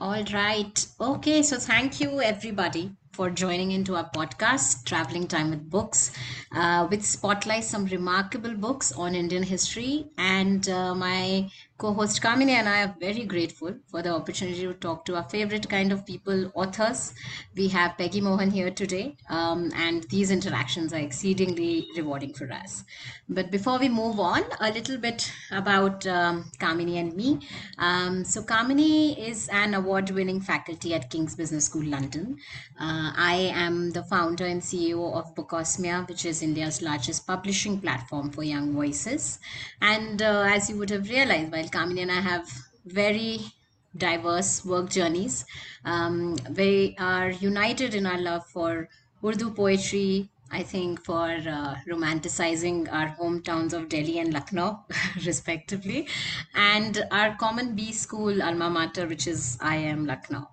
All right. Okay. So thank you, everybody, for joining into our podcast, Traveling Time with Books, uh, which spotlights some remarkable books on Indian history. And uh, my co host Kamini and I are very grateful for the opportunity to talk to our favorite kind of people, authors. We have Peggy Mohan here today, um, and these interactions are exceedingly rewarding for us. But before we move on, a little bit about um, Kamini and me. Um, so, Kamini is an award winning faculty at King's Business School, London. Uh, I am the founder and CEO of Bookosmia, which is India's largest publishing platform for young voices. And uh, as you would have realized, Kamini and I have very diverse work journeys, um, we are united in our love for Urdu poetry, I think for uh, romanticizing our hometowns of Delhi and Lucknow, respectively, and our common B school alma mater, which is IIM Lucknow.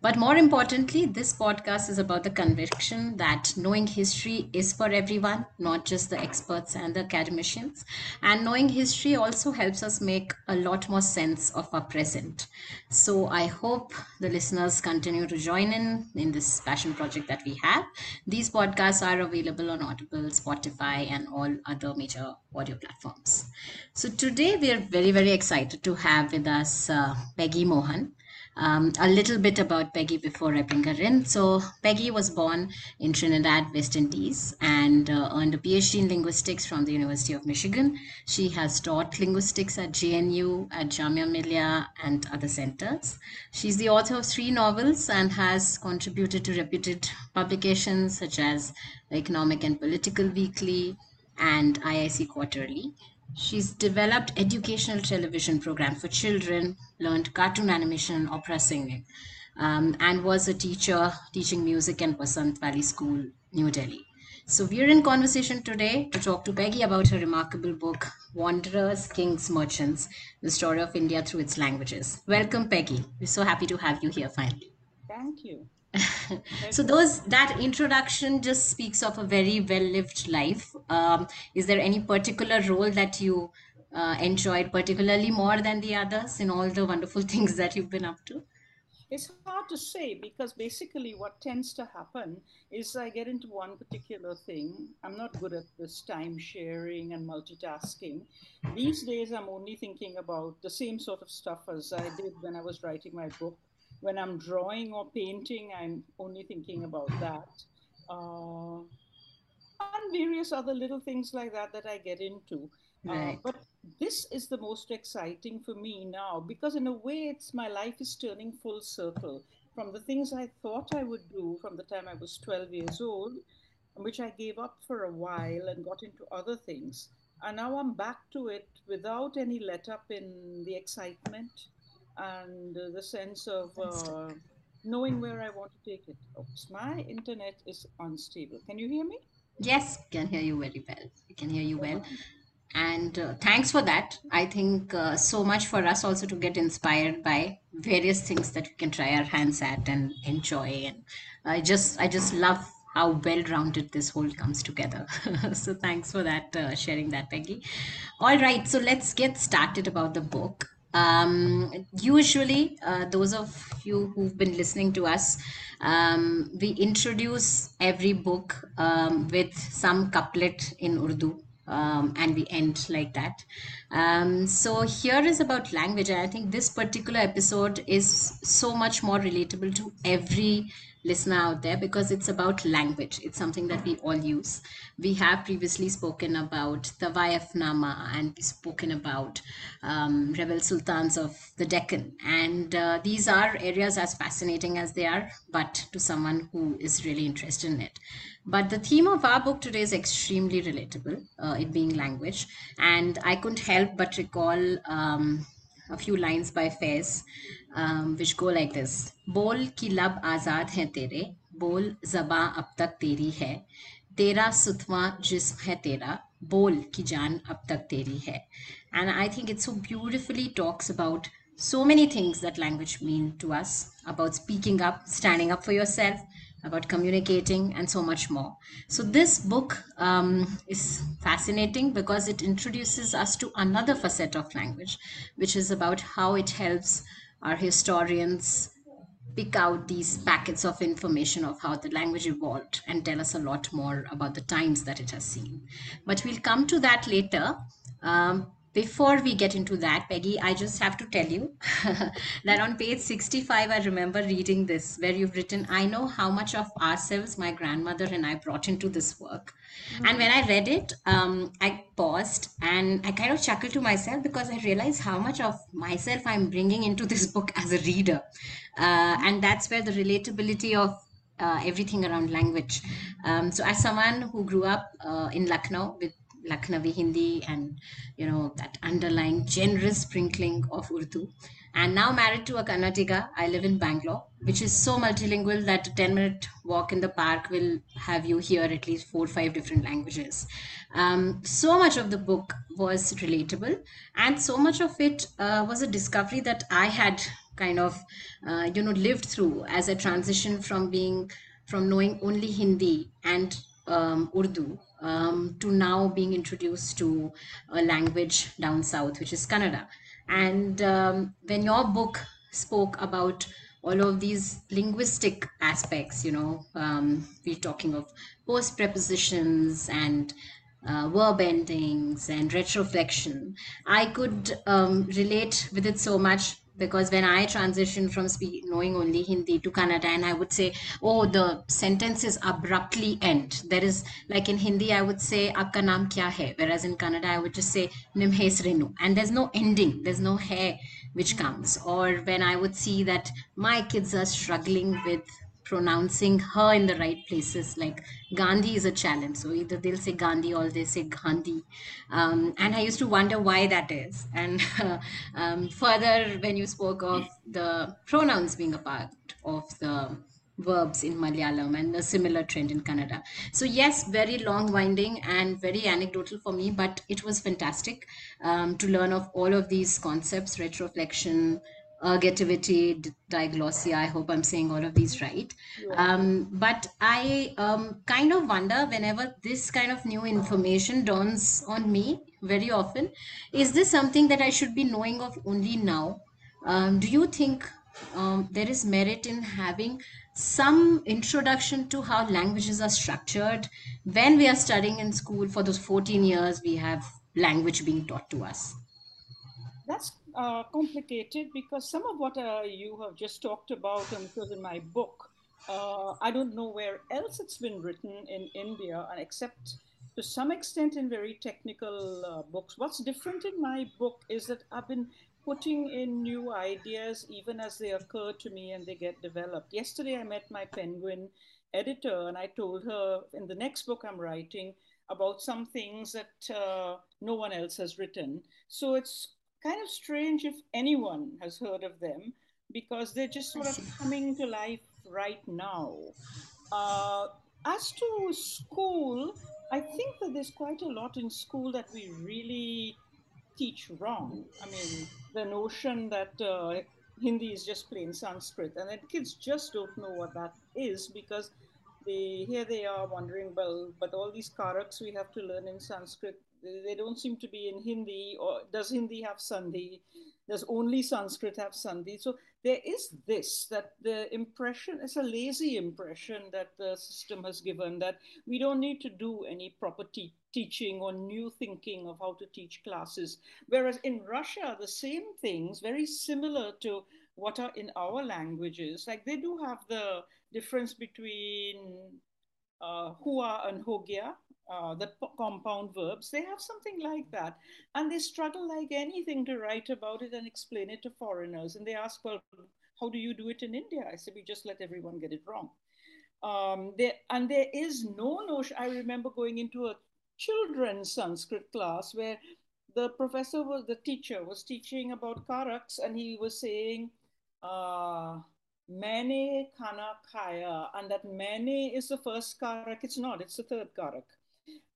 But more importantly, this podcast is about the conviction that knowing history is for everyone, not just the experts and the academicians. And knowing history also helps us make a lot more sense of our present. So I hope the listeners continue to join in in this passion project that we have. These podcasts are available on Audible, Spotify, and all other major audio platforms. So today we are very, very excited to have with us uh, Peggy Mohan. Um, a little bit about Peggy before I bring her in. So, Peggy was born in Trinidad, West Indies, and uh, earned a PhD in linguistics from the University of Michigan. She has taught linguistics at JNU, at Jamia Millia, and other centers. She's the author of three novels and has contributed to reputed publications such as Economic and Political Weekly and IIC Quarterly. She's developed educational television program for children, learned cartoon animation, opera singing, um, and was a teacher teaching music in Vasant Valley School, New Delhi. So we're in conversation today to talk to Peggy about her remarkable book, Wanderers, Kings, Merchants, the story of India through its languages. Welcome, Peggy. We're so happy to have you here finally. Thank you. So those that introduction just speaks of a very well lived life um, is there any particular role that you uh, enjoyed particularly more than the others in all the wonderful things that you've been up to It's hard to say because basically what tends to happen is I get into one particular thing. I'm not good at this time sharing and multitasking. These days, I'm only thinking about the same sort of stuff as I did when I was writing my book. When I'm drawing or painting, I'm only thinking about that. Uh, and various other little things like that that I get into. Uh, but this is the most exciting for me now because, in a way, it's my life is turning full circle from the things I thought I would do from the time I was 12 years old, which I gave up for a while and got into other things. And now I'm back to it without any let up in the excitement and the sense of uh, knowing where I want to take it. Oops, my internet is unstable. Can you hear me? yes can hear you very well. I can hear you well. And uh, thanks for that. I think uh, so much for us also to get inspired by various things that we can try our hands at and enjoy. And i just i just love how well rounded this whole comes together. So thanks for that uh, sharing that peggy. All right so let's get started about the book um, usually uh, those of you who've been listening to us um, we introduce every book um, with some couplet in urdu um, and we end like that. Um, so here is about language, and I think this particular episode is so much more relatable to every listener out there because it's about language. It's something that we all use. We have previously spoken about the Vayafnama and we've spoken about um, rebel sultans of the Deccan, and uh, these are areas as fascinating as they are, but to someone who is really interested in it. But the theme of our book today is extremely relatable, uh, it being language. And I couldn't help but recall um, a few lines by Faiz, um, which go like this बोल कि लब आज़ाद हैं तेरे बोल जबां अब तक तेरी है तेरा सुतवा जिस्म है तेरा बोल कि जान अब तक तेरी है and i think it so beautifully talks about so many things that language mean to us about speaking up standing up for yourself about communicating and so much more so this book um, is fascinating because it introduces us to another facet of language which is about how it helps our historians pick out these packets of information of how the language evolved and tell us a lot more about the times that it has seen. But we'll come to that later. Um, before we get into that, Peggy, I just have to tell you that on page 65, I remember reading this where you've written, I know how much of ourselves my grandmother and I brought into this work. Mm-hmm. And when I read it, um, I paused and I kind of chuckled to myself because I realized how much of myself I'm bringing into this book as a reader. Uh, and that's where the relatability of uh, everything around language. Um, so, as someone who grew up uh, in Lucknow with Lucknowi Hindi and you know that underlying generous sprinkling of Urdu. And now married to a Kannadiga, I live in Bangalore, which is so multilingual that a 10 minute walk in the park will have you hear at least four or five different languages. Um, so much of the book was relatable, and so much of it uh, was a discovery that I had kind of, uh, you know, lived through as a transition from being from knowing only Hindi and um, Urdu um, to now being introduced to a language down south, which is Kannada. And um, when your book spoke about all of these linguistic aspects, you know, um, we're talking of post prepositions and uh, verb endings and retroflexion. I could um, relate with it so much because when I transitioned from knowing only Hindi to Kannada, and I would say, oh, the sentences abruptly end. There is, like in Hindi, I would say, Akka naam kya hai? Whereas in Kannada, I would just say, Nimhes Renu. And there's no ending, there's no hai which comes. Or when I would see that my kids are struggling with pronouncing her in the right places. Like Gandhi is a challenge. So either they'll say Gandhi or they say Gandhi. Um, and I used to wonder why that is. And uh, um, further, when you spoke of the pronouns being a part of the verbs in Malayalam and a similar trend in Kannada. So, yes, very long winding and very anecdotal for me, but it was fantastic um, to learn of all of these concepts retroflexion, ergativity, diglossia. I hope I'm saying all of these right. Um, but I um, kind of wonder whenever this kind of new information dawns on me very often, is this something that I should be knowing of only now? Um, do you think um, there is merit in having some introduction to how languages are structured when we are studying in school for those 14 years we have language being taught to us? That's uh, complicated because some of what uh, you have just talked about and in my book, uh, I don't know where else it's been written in India, except to some extent in very technical uh, books. What's different in my book is that I've been putting in new ideas even as they occur to me and they get developed. Yesterday, I met my Penguin editor and I told her in the next book I'm writing about some things that uh, no one else has written. So it's kind of strange if anyone has heard of them because they're just sort of coming to life right now. Uh, as to school, I think that there's quite a lot in school that we really teach wrong. I mean, the notion that uh, Hindi is just plain Sanskrit, and then kids just don't know what that is because they here they are wondering, well, but all these karaks we have to learn in Sanskrit, they don't seem to be in Hindi, or does Hindi have Sandhi? Does only Sanskrit have Sandhi? So there is this that the impression, it's a lazy impression that the system has given that we don't need to do any proper te- teaching or new thinking of how to teach classes. Whereas in Russia, the same things, very similar to what are in our languages, like they do have the difference between uh, hua and hogya, uh, the compound verbs, they have something like that. And they struggle like anything to write about it and explain it to foreigners. And they ask, well, how do you do it in India? I said, we just let everyone get it wrong. Um, there, and there is no notion. I remember going into a children's Sanskrit class where the professor was, the teacher was teaching about karaks and he was saying, uh, Mane khana khaya, and that mane is the first karak. It's not, it's the third karak.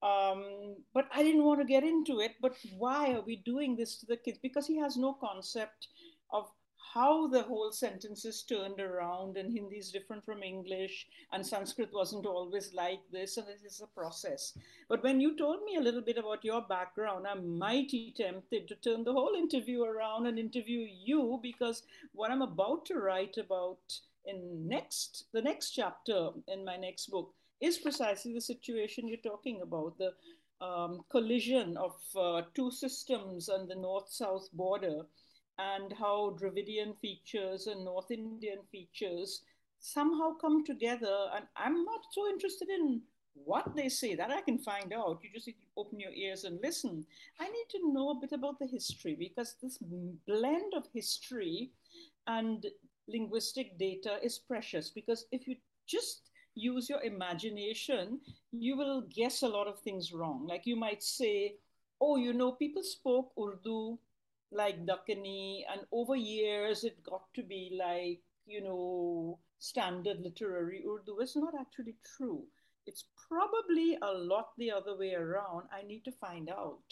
Um, but I didn't want to get into it. But why are we doing this to the kids? Because he has no concept of how the whole sentence is turned around and Hindi is different from English and Sanskrit wasn't always like this and it is a process. But when you told me a little bit about your background, I'm mighty tempted to turn the whole interview around and interview you because what I'm about to write about in next the next chapter in my next book is precisely the situation you're talking about the um, collision of uh, two systems on the north-south border and how Dravidian features and North Indian features somehow come together. And I'm not so interested in what they say, that I can find out. You just need to open your ears and listen. I need to know a bit about the history because this blend of history and linguistic data is precious. Because if you just use your imagination, you will guess a lot of things wrong. Like you might say, oh, you know, people spoke Urdu like Dakkani, and over years it got to be like, you know, standard literary Urdu. It's not actually true. It's probably a lot the other way around. I need to find out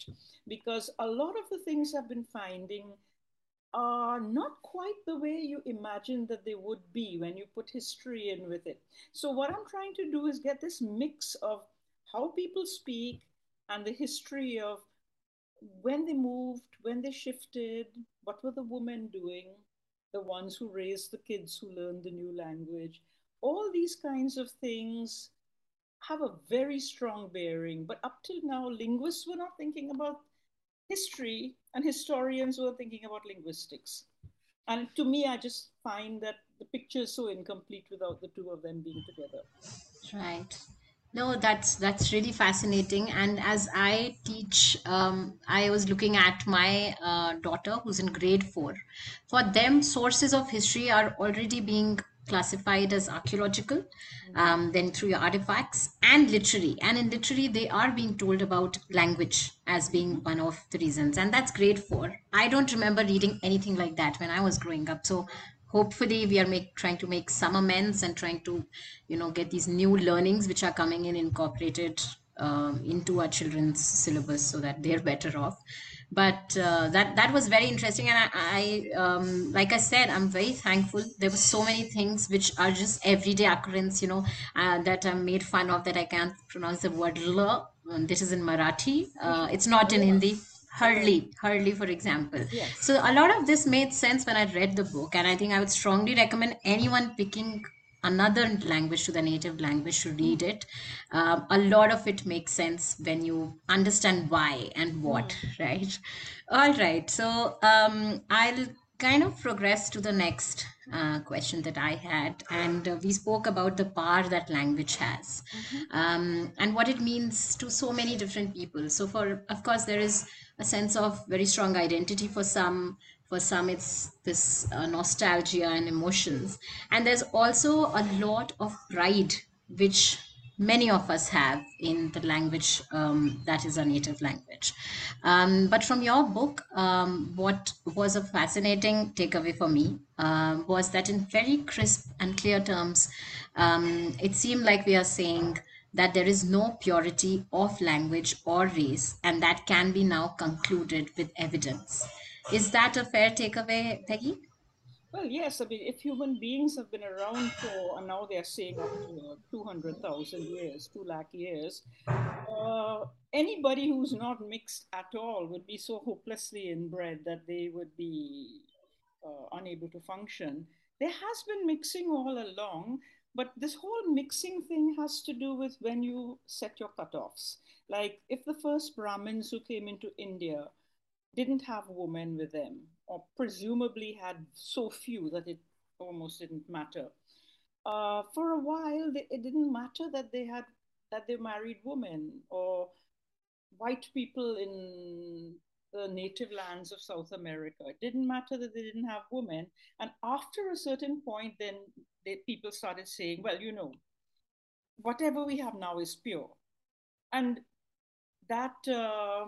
because a lot of the things I've been finding are not quite the way you imagine that they would be when you put history in with it. So, what I'm trying to do is get this mix of how people speak and the history of when they moved, when they shifted, what were the women doing, the ones who raised the kids who learned the new language. All these kinds of things have a very strong bearing. But up till now, linguists were not thinking about history and historians were thinking about linguistics. And to me, I just find that the picture is so incomplete without the two of them being together. Right. No, that's that's really fascinating. And as I teach, um, I was looking at my uh, daughter who's in grade four. For them, sources of history are already being classified as archaeological, um, then through your artifacts and literary. And in literary, they are being told about language as being one of the reasons. And that's great for. I don't remember reading anything like that when I was growing up. So hopefully we are make, trying to make some amends and trying to you know get these new learnings which are coming in incorporated um, into our children's syllabus so that they're better off but uh, that that was very interesting. And i, I um, like i said i'm very thankful. There were so many things which are just everyday occurrence you know uh, that i'm made fun of that i can't pronounce the word l um, this is in marathi. Uh, it's not in hindi. Hurley, Hurley, for example. Yes. So a lot of this made sense when I read the book, and I think I would strongly recommend anyone picking another language to the native language to read it. Um, a lot of it makes sense when you understand why and what, right? All right. So um, I'll kind of progress to the next uh, question that I had. And uh, we spoke about the power that language has um, and what it means to so many different people. So, for of course, there is a sense of very strong identity for some. For some, it's this uh, nostalgia and emotions. And there's also a lot of pride, which many of us have in the language um, that is a native language. Um, but from your book, um, what was a fascinating takeaway for me um, was that in very crisp and clear terms, um, it seemed like we are saying that there is no purity of language or race, and that can be now concluded with evidence. Is that a fair takeaway, Peggy? Well, yes. I mean, if human beings have been around for, and now they're saying up to 200,000 years, 2 lakh years, uh, anybody who's not mixed at all would be so hopelessly inbred that they would be uh, unable to function. There has been mixing all along, but this whole mixing thing has to do with when you set your cutoffs. Like if the first Brahmins who came into India didn't have women with them, or presumably had so few that it almost didn't matter. Uh, for a while, they, it didn't matter that they had that they married women or white people in the native lands of South America. It didn't matter that they didn't have women. And after a certain point, then they, people started saying, well, you know, whatever we have now is pure. And that uh,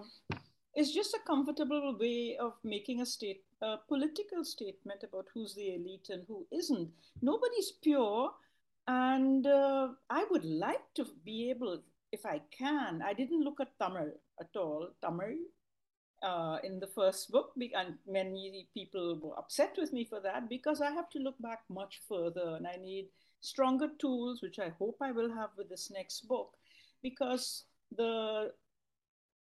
is just a comfortable way of making a state a political statement about who's the elite and who isn't. Nobody's pure and uh, i would like to be able if i can i didn't look at tamil at all. Tamil uh, in the first book and many people were upset with me for that because i have to look back much further and i need stronger tools which i hope i will have with this next book because the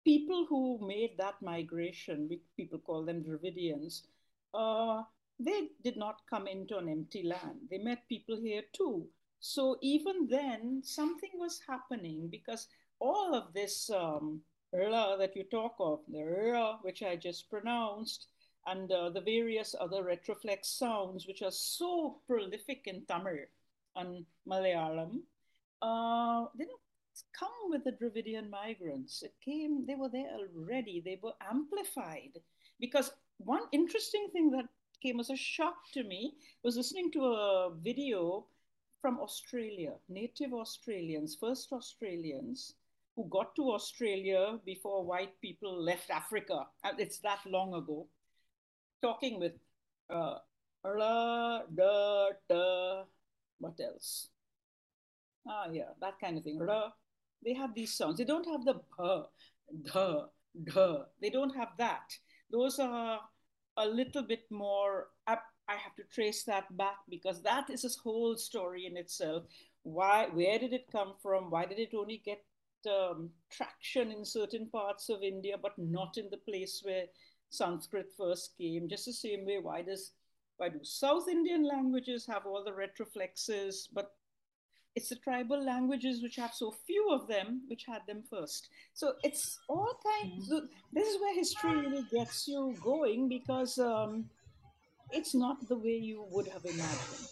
people who made that migration, people call them Dravidians, uh, they did not come into an empty land. They met people here too. So even then, something was happening because all of this um, that you talk of, the r which I just pronounced, and uh, the various other retroflex sounds, which are so prolific in Tamil and Malayalam, uh, didn't come with the Dravidian migrants. It came, they were there already, they were amplified. Because one interesting thing that came as a shock to me was listening to a video from Australia, native Australians, first Australians who got to Australia before white people left Africa. It's that long ago. Talking with uh, la, da, da, what else? Ah, yeah, that kind of thing. Ra. They have these sounds. They don't have the b, the, the. They don't have that. Those are a little bit more. I, I have to trace that back because that is a whole story in itself. Why? Where did it come from? Why did it only get um, traction in certain parts of India, but not in the place where Sanskrit first came. Just the same way, why does why do South Indian languages have all the retroflexes, but it's the tribal languages which have so few of them which had them first. So it's all kinds. Of, this is where history really gets you going because um, it's not the way you would have imagined.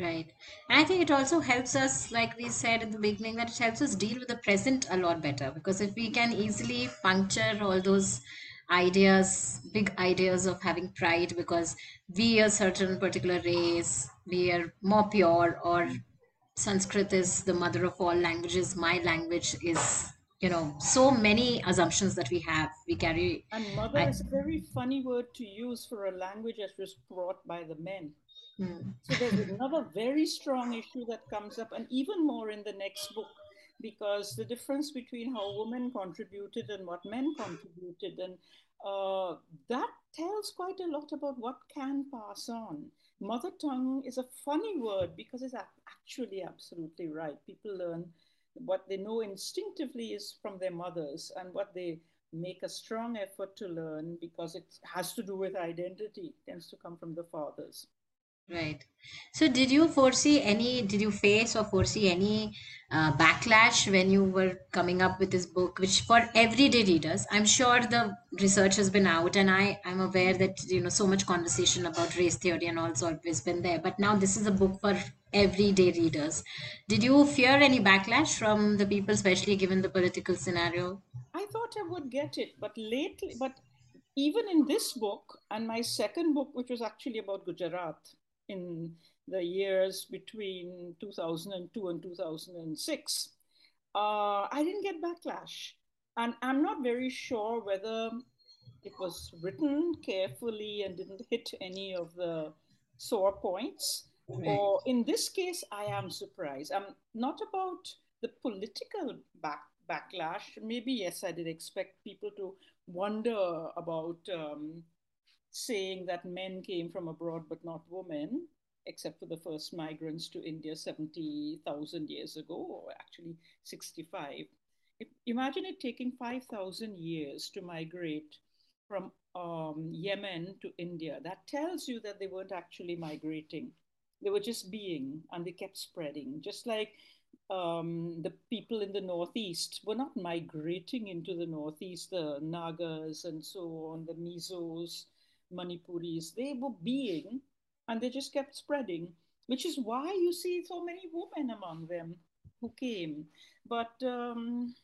Right. And I think it also helps us, like we said in the beginning, that it helps us deal with the present a lot better. Because if we can easily puncture all those ideas, big ideas of having pride, because we are certain particular race, we are more pure, or Sanskrit is the mother of all languages, my language is, you know, so many assumptions that we have. We carry. And mother I, is a very funny word to use for a language that was brought by the men. Mm. So there's another very strong issue that comes up, and even more in the next book, because the difference between how women contributed and what men contributed, and uh, that tells quite a lot about what can pass on. Mother tongue is a funny word because it's actually absolutely right. People learn what they know instinctively is from their mothers, and what they make a strong effort to learn because it has to do with identity tends to come from the fathers. Right. So, did you foresee any, did you face or foresee any uh, backlash when you were coming up with this book, which for everyday readers, I'm sure the research has been out, and I, I'm aware that, you know, so much conversation about race theory and also always been there. But now this is a book for everyday readers. Did you fear any backlash from the people, especially given the political scenario? I thought I would get it, but lately, but even in this book and my second book, which was actually about Gujarat, in the years between 2002 and 2006, uh, I didn't get backlash. And I'm not very sure whether it was written carefully and didn't hit any of the sore points. Or in this case, I am surprised. I'm not about the political back, backlash. Maybe, yes, I did expect people to wonder about um, saying that men came from abroad but not women, except for the first migrants to India 70,000 years ago, or actually 65. If, imagine it taking 5,000 years to migrate from um, Yemen to India. That tells you that they weren't actually migrating. They were just being and they kept spreading. Just like um, the people in the Northeast were not migrating into the Northeast, the Nagas and so on, the Mizos, Manipuris, they were being and they just kept spreading, which is why you see so many women among them who came. But um,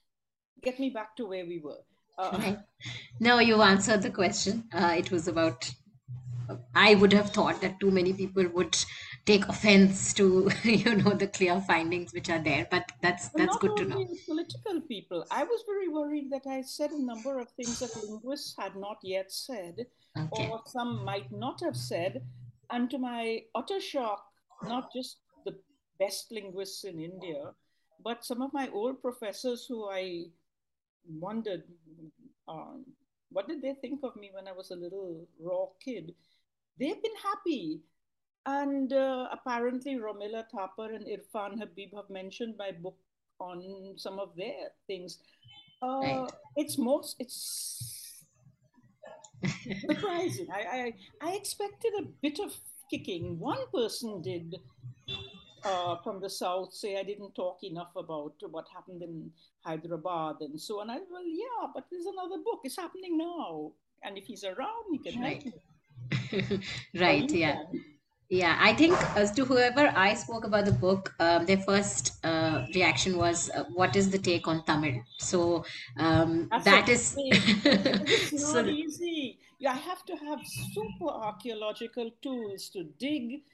get me back to where we were. Uh, no, you answered the question. Uh, it was about. I would have thought that too many people would take offense to you know the clear findings which are there but that's that's good to know political people i was very worried that i said a number of things that linguists had not yet said okay. or some might not have said. And to my utter shock, not just the best linguists in India, but some of my old professors who I wondered um, what did they think of me when I was a little raw kid. They've been happy. And uh, apparently, Romila Thapar and Irfan Habib have mentioned my book on some of their things. Uh, right. It's most, it's surprising. I, I, I expected a bit of kicking. One person did uh, from the south say I didn't talk enough about what happened in Hyderabad and so on. I well, yeah, but there's another book. It's happening now, and if he's around, he can right. help me. right. Yeah. Can. Yeah, I think as to whoever I spoke about the book, um, their first uh, reaction was, uh, "What is the take on Tamil?" So um, that is it's not so, easy. I have to have super archaeological tools to dig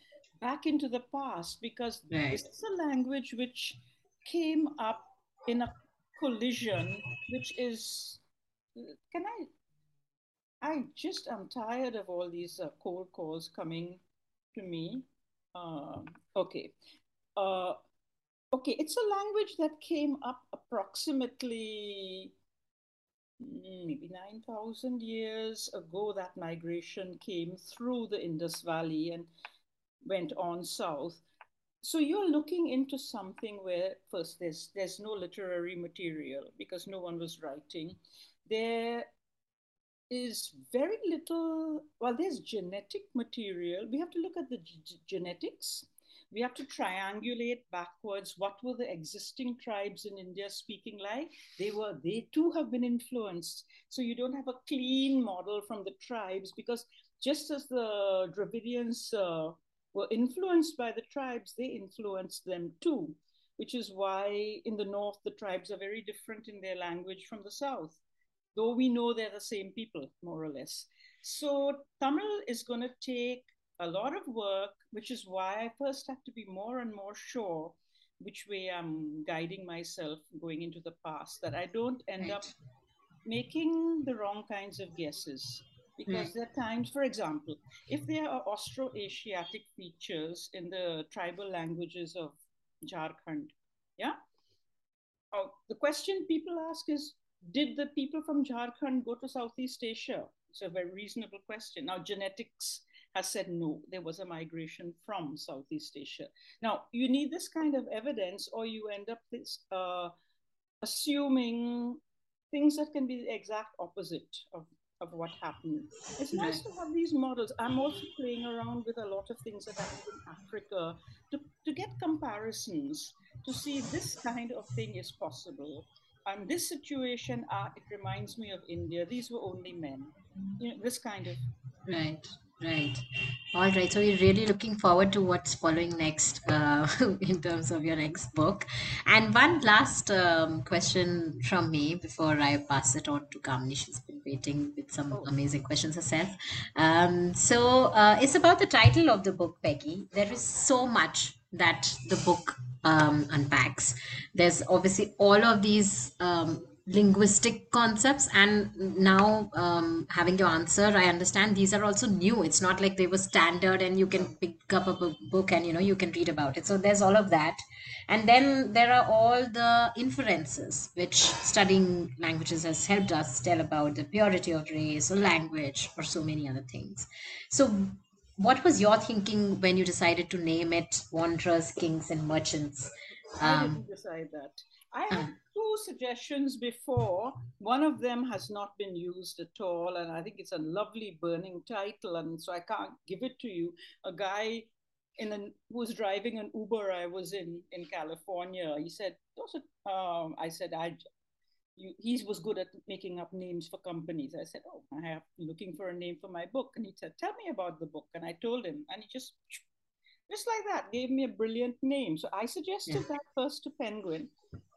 back into the past because right. this is a language which came up in a collision, which is. Can I? I just am tired of all these uh, cold calls coming to me. Uh, okay. Uh, okay, it's a language that came up approximately mm, maybe 9,000 years ago. That migration came through the Indus Valley and went on south. So you're looking into something where first there's there's no literary material because no one was writing. There is very little, well, there's genetic material. We have to look at the g- genetics. We have to triangulate backwards. What were the existing tribes in India speaking like? They were, they too have been influenced. So you don't have a clean model from the tribes because just as the Dravidians uh, were influenced by the tribes, they influenced them too, which is why in the north the tribes are very different in their language from the south though we know they're the same people, more or less. So Tamil is going to take a lot of work, which is why I first have to be more and more sure which way I'm guiding myself going into the past, that I don't end right. up making the wrong kinds of guesses. Because mm. there are times, for example, if there are Austro-Asiatic features in the tribal languages of Jharkhand, yeah, oh, the question people ask is, did the people from Jharkhand go to Southeast Asia? It's a very reasonable question. Now, genetics has said no, there was a migration from Southeast Asia. Now, you need this kind of evidence, or you end up this, uh, assuming things that can be the exact opposite of, of what happened. It's nice to have these models. I'm also playing around with a lot of things that happen in Africa to, to get comparisons, to see this kind of thing is possible and this situation, uh, it reminds me of India. These were only men. You know, this kind of. Right, right. All right. So we're really looking forward to what's following next uh, in terms of your next book. And one last um, question from me before I pass it on to Kamini. She's been waiting with some oh. amazing questions herself. Um, so uh, it's about the title of the book, Peggy. There is so much that the book um, unpacks. There's obviously all of these um, linguistic concepts, and now um, having your answer, I understand these are also new. It's not like they were standard, and you can pick up a book and you know you can read about it. So there's all of that, and then there are all the inferences which studying languages has helped us tell about the purity of race or language or so many other things. So what was your thinking when you decided to name it Wanderers, Kings, and Merchants? Um, I didn't decide that. I had uh, two suggestions before. One of them has not been used at all, and I think it's a lovely burning title, and so I can't give it to you. A guy in an, who was driving an Uber I was in in California. He said, um, I said, I, you, he was good at making up names for companies. I said, "Oh, I have looking for a name for my book," and he said, "Tell me about the book." And I told him, and he just, just like that, gave me a brilliant name. So I suggested yeah. that first to Penguin,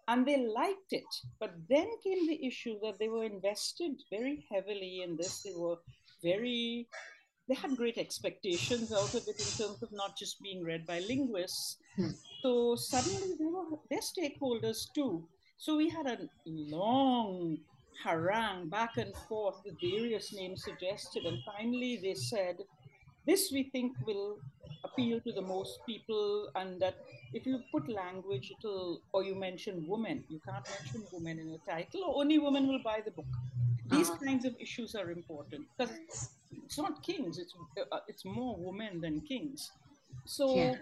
and they liked it. But then came the issue that they were invested very heavily in this. They were very, they had great expectations out of it in terms of not just being read by linguists. Hmm. So suddenly they were their stakeholders too so we had a long harangue back and forth with various names suggested. And finally, they said, this we think will appeal to the most people, and that if you put language, it'll, or you mention women, you can't mention women in a title, or only women will buy the book. These uh-huh. kinds of issues are important because it's not kings, it's, uh, it's more women than kings. So yeah.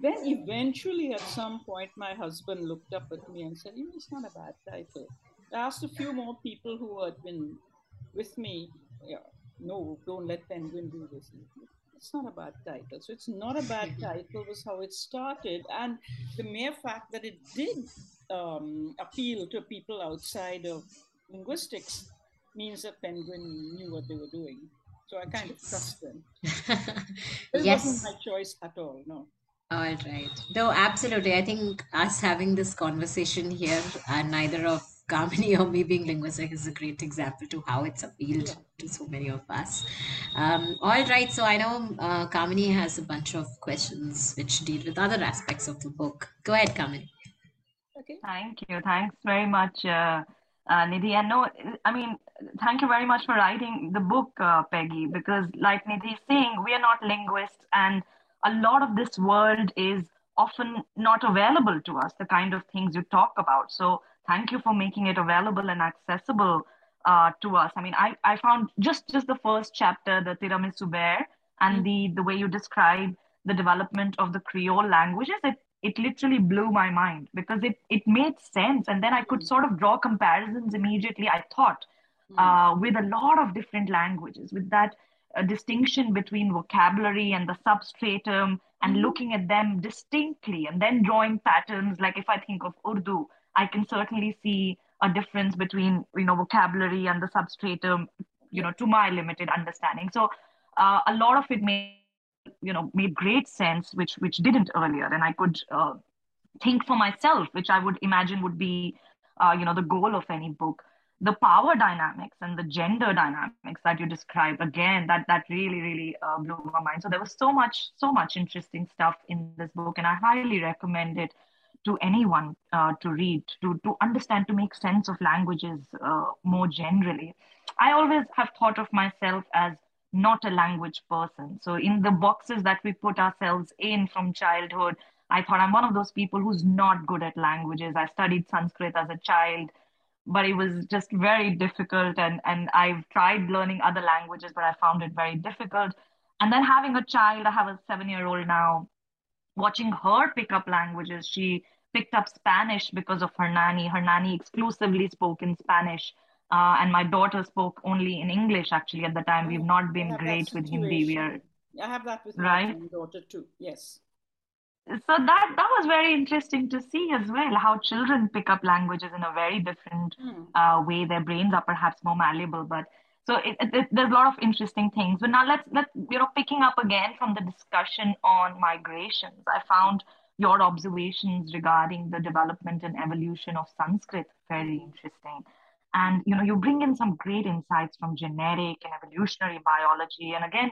then eventually, at some point, my husband looked up at me and said, You know, it's not a bad title. I asked a few more people who had been with me, yeah, no, don't let Penguin do this. It's not a bad title. So it's not a bad title, was how it started. And the mere fact that it did um, appeal to people outside of linguistics means that Penguin knew what they were doing. So I kind of trust them. it yes. wasn't my choice at all, no. All right. No, absolutely. I think us having this conversation here, uh, neither of Kamini or me being linguistic is a great example to how it's appealed Yeah. to so many of us. Um, all right. So I know uh, Kamini has a bunch of questions which deal with other aspects of the book. Go ahead, Kamini. Okay. Thank you. Thanks very much, uh, uh, Nidhi. And no, I mean, thank you very much for writing the book, uh, Peggy, because like Nidhi is saying, we are not linguists, and a lot of this world is often not available to us, the kind of things you talk about. So thank you for making it available and accessible uh, to us. I mean, I, I found just just the first chapter, the Tiramisu Bear, and the the way you describe the development of the Creole languages, it it literally blew my mind because it it made sense, and then I could sort of draw comparisons immediately. I thought uh, with a lot of different languages, with that uh, distinction between vocabulary and the substratum, and Mhm. looking at them distinctly, and then drawing patterns. Like if I think of Urdu, I can certainly see a difference between you know vocabulary and the substratum, you know, to my limited understanding. So uh, a lot of it made you know made great sense, which which didn't earlier, and I could uh, think for myself, which I would imagine would be, uh, you know, the goal of any book. The power dynamics and the gender dynamics that you described again, that that really, really uh, blew my mind. So there was so much, so much interesting stuff in this book, and I highly recommend it to anyone uh, to read, to to understand, to make sense of languages uh, more generally. I always have thought of myself as not a language person. So in the boxes that we put ourselves in from childhood, I thought I'm one of those people who's not good at languages. I studied Sanskrit as a child, but it was just very difficult. And, and I've tried learning other languages, but I found it very difficult. And then having a child, I have a seven year old now, watching her pick up languages. She picked up Spanish because of her nanny. Her nanny exclusively spoke in Spanish. Uh, and my daughter spoke only in English, actually, at the time. We've not been great with Hindi. We are. I have that with Right. my daughter too. Yes. so that that was very interesting to see as well how children pick up languages in a very different Hmm. uh, way their brains are perhaps more malleable but so it, it, there's a lot of interesting things but now let's let's you know picking up again from the discussion on migrations i found your observations regarding the development and evolution of sanskrit very interesting and you know you bring in some great insights from genetic and evolutionary biology and again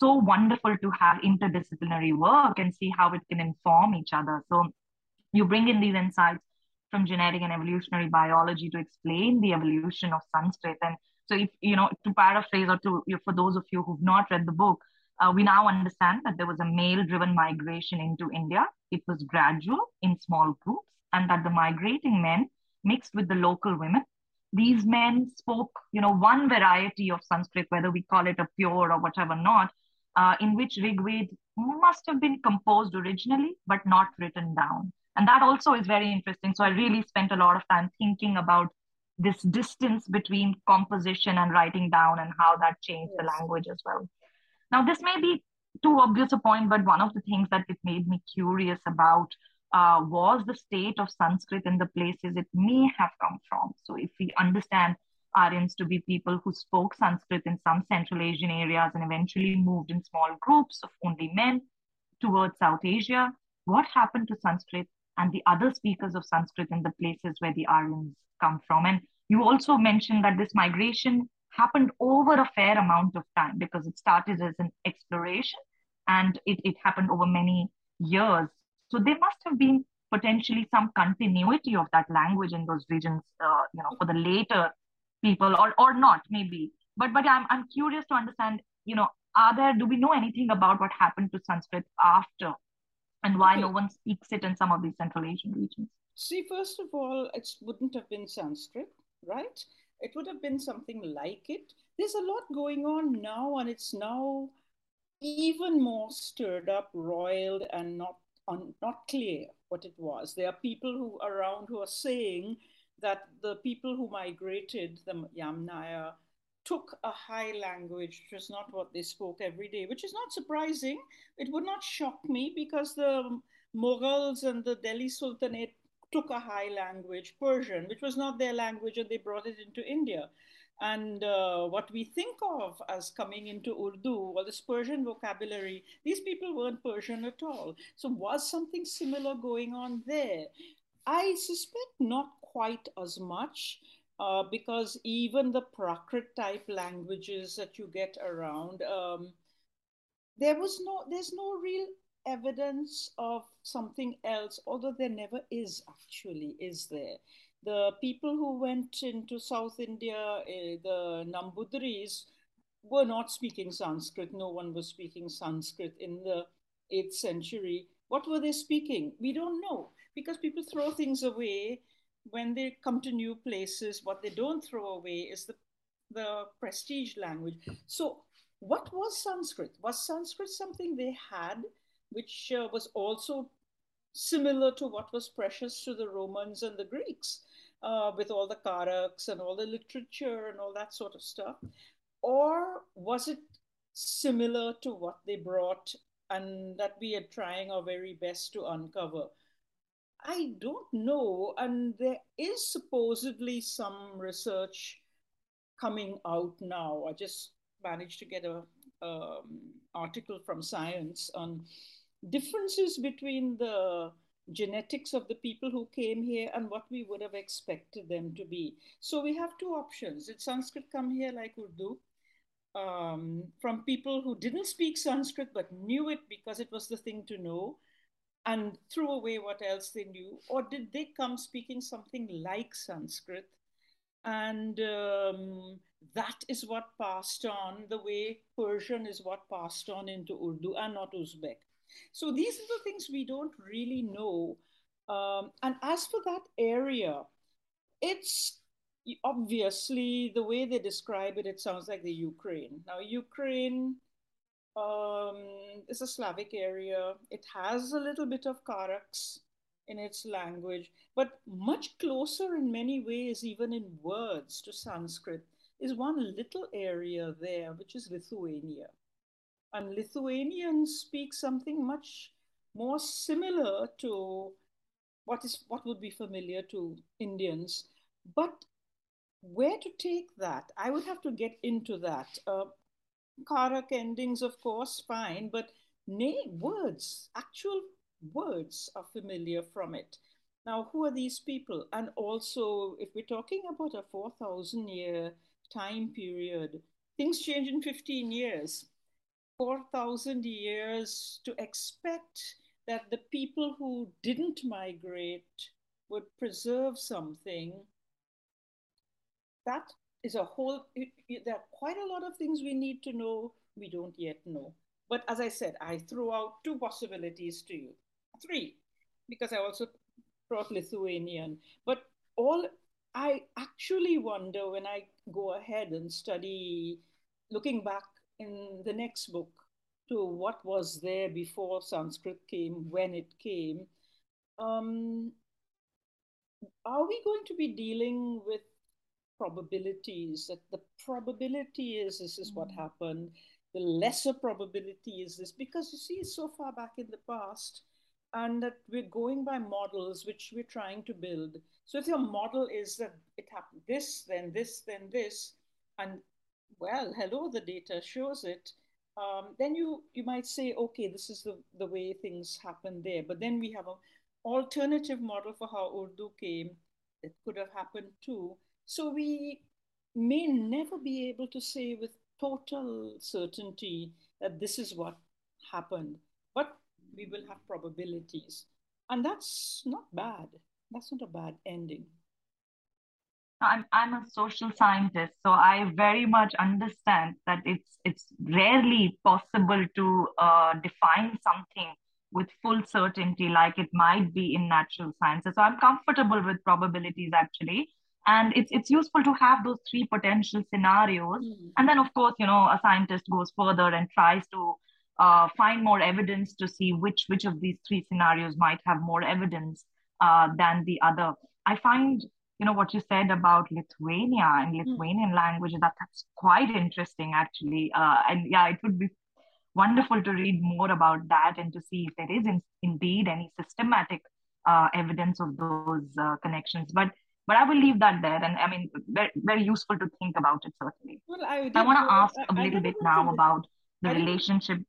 so wonderful to have interdisciplinary work and see how it can inform each other. So you bring in these insights from genetic and evolutionary biology to explain the evolution of Sanskrit. And so, if you know, to paraphrase or to for those of you who've not read the book, uh, we now understand that there was a male-driven migration into India. It was gradual in small groups, and that the migrating men mixed with the local women. These men spoke, you know, one variety of Sanskrit, whether we call it a pure or whatever not, uh, in which Rigved must have been composed originally, but not written down. And that also is very interesting. So I really spent a lot of time thinking about this distance between composition and writing down and how that changed the language as well. Now, this may be too obvious a point, but one of the things that it made me curious about uh, was the state of Sanskrit in the places it may have come from. So, if we understand Aryans to be people who spoke Sanskrit in some Central Asian areas and eventually moved in small groups of only men towards South Asia, what happened to Sanskrit and the other speakers of Sanskrit in the places where the Aryans come from? And you also mentioned that this migration happened over a fair amount of time because it started as an exploration and it, it happened over many years. So there must have been potentially some continuity of that language in those regions, uh, you know, for the later people or or not maybe. But but I'm I'm curious to understand, you know, are there do we know anything about what happened to Sanskrit after and why Okay. no one speaks it in some of these Central Asian regions? See, first of all, it wouldn't have been Sanskrit, right? It would have been something like it. There's a lot going on now, and it's now even more stirred up, roiled, and not un, not clear what it was. There are people who around who are saying that the people who migrated the Yamnaya took a high language, which was not what they spoke every day, which is not surprising. It would not shock me because the Mughals and the Delhi Sultanate took a high language, Persian, which was not their language, and they brought it into India. And uh, what we think of as coming into Urdu or this Persian vocabulary, these people weren't Persian at all. So, was something similar going on there? I suspect not quite as much. Uh, because even the Prakrit type languages that you get around, um, there was no, there's no real evidence of something else, although there never is actually, is there? The people who went into South India, uh, the Nambudris, were not speaking Sanskrit. No one was speaking Sanskrit in the 8th century. What were they speaking? We don't know because people throw things away when they come to new places. What they don't throw away is the, the prestige language. So, what was Sanskrit? Was Sanskrit something they had which uh, was also similar to what was precious to the Romans and the Greeks, uh, with all the Karaks and all the literature and all that sort of stuff? Or was it similar to what they brought and that we are trying our very best to uncover? I don't know. And there is supposedly some research coming out now. I just managed to get a um, article from Science on differences between the genetics of the people who came here and what we would have expected them to be. So we have two options. Did Sanskrit come here like Urdu? Um, from people who didn't speak Sanskrit but knew it because it was the thing to know and threw away what else they knew? Or did they come speaking something like Sanskrit? And um, that is what passed on the way Persian is what passed on into Urdu and not Uzbek. So these are the things we don't really know. Um, and as for that area, it's obviously the way they describe it, it sounds like the Ukraine. Now, Ukraine um, is a Slavic area. It has a little bit of Karaks in its language, but much closer in many ways, even in words, to Sanskrit, is one little area there, which is Lithuania and Lithuanians speak something much more similar to what is what would be familiar to Indians. But where to take that? I would have to get into that. Uh, Karak endings, of course, fine, but name words, actual words are familiar from it. Now, who are these people? And also, if we're talking about a 4,000 year time period, things change in 15 years. 4,000 years to expect that the people who didn't migrate would preserve something, that is a whole, there are quite a lot of things we need to know we don't yet know. But as I said, I threw out two possibilities to you, three, because I also brought Lithuanian. But all I actually wonder when I go ahead and study, looking back in the next book to what was there before Sanskrit came, when it came, um, are we going to be dealing with probabilities? That the probability is this is what mm. happened, the lesser probability is this, because you see, it's so far back in the past, and that we're going by models which we're trying to build. So if your model is that it happened this, then this, then this, and well, hello, the data shows it. Um, then you you might say, okay, this is the, the way things happen there. But then we have an alternative model for how Urdu came that could have happened too. So we may never be able to say with total certainty that this is what happened, but we will have probabilities. And that's not bad. That's not a bad ending. I'm I'm a social scientist, so I very much understand that it's it's rarely possible to uh, define something with full certainty like it might be in natural sciences. So I'm comfortable with probabilities actually, and it's it's useful to have those three potential scenarios, mm-hmm. and then of course you know a scientist goes further and tries to uh, find more evidence to see which which of these three scenarios might have more evidence uh, than the other. I find you know what you said about Lithuania and hmm. Lithuanian mm. language. That that's quite interesting, actually. Uh, and yeah, it would be wonderful to read more about that and to see if there is in, indeed any systematic uh, evidence of those uh, connections. But but I will leave that there, and I mean, very, very useful to think about it certainly. Well, I, I want to ask a little bit now about the I relationship.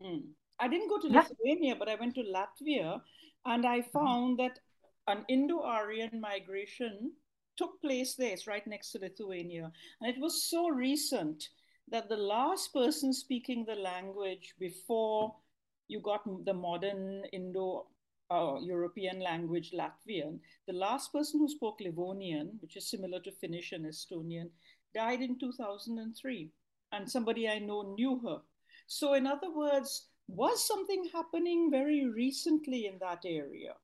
Hmm. I didn't go to Lithuania, but I went to Latvia, and I mm-hmm. found that an Indo-Aryan migration took place there. It's right next to Lithuania, and it was so recent that the last person speaking the language before you got the modern Indo uh, European language Latvian, the last person who spoke Livonian, which is similar to Finnish and Estonian, died in 2003. And somebody I know knew her. So, in other words, was something happening very recently in that area?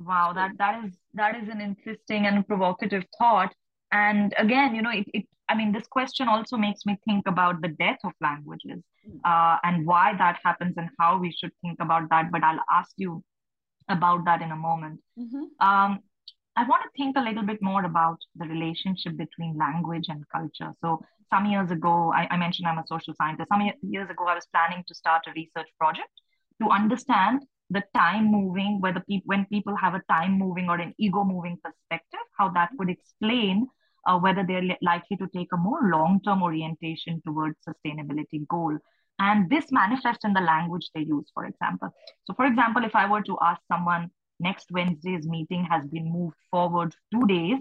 Wow, that, that is that is an interesting and provocative thought. And again, you know, it, it I mean, this question also makes me think about the death of languages hmm. uh, and why that happens and how we should think about that. But I'll ask you about that in a moment. Mm-hmm. Um, I want to think a little bit more about the relationship between language and culture. So, some years ago, I, I mentioned I'm a social scientist. Some years ago, I was planning to start a research project to understand the time moving, whether when people have a time moving or an ego moving perspective, how that would explain uh, whether they're likely to take a more long-term orientation towards sustainability goal. And this manifests in the language they use, for example. So, for example, if I were to ask someone, next Wednesday's meeting has been moved forward two days,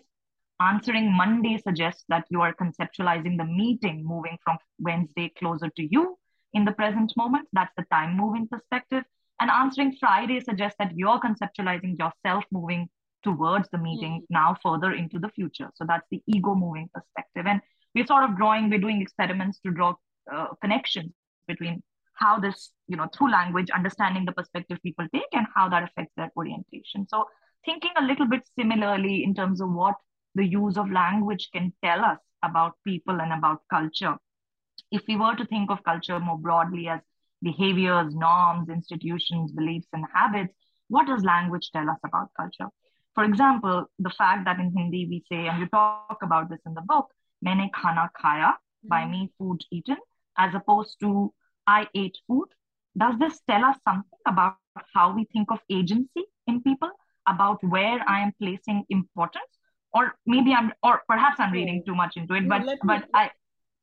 answering Monday suggests that you are conceptualizing the meeting moving from Wednesday closer to you in the present moment. That's the time moving perspective. And answering Friday suggests that you're conceptualizing yourself moving towards the meeting mm-hmm. now further into the future. So that's the ego moving perspective. And we're sort of drawing, we're doing experiments to draw uh, connections between how this, you know, through language, understanding the perspective people take and how that affects their orientation. So thinking a little bit similarly in terms of what the use of language can tell us about people and about culture. If we were to think of culture more broadly as behaviors, norms, institutions, beliefs, and habits, what does language tell us about culture? For example, the fact that in Hindi we say, and you talk about this in the book, "Maine khana khaya," by mm-hmm. me, food eaten, as opposed to I ate food. Does this tell us something about how we think of agency in people, about where I am placing importance? Or maybe I'm, or perhaps I'm reading too much into it, but, but I,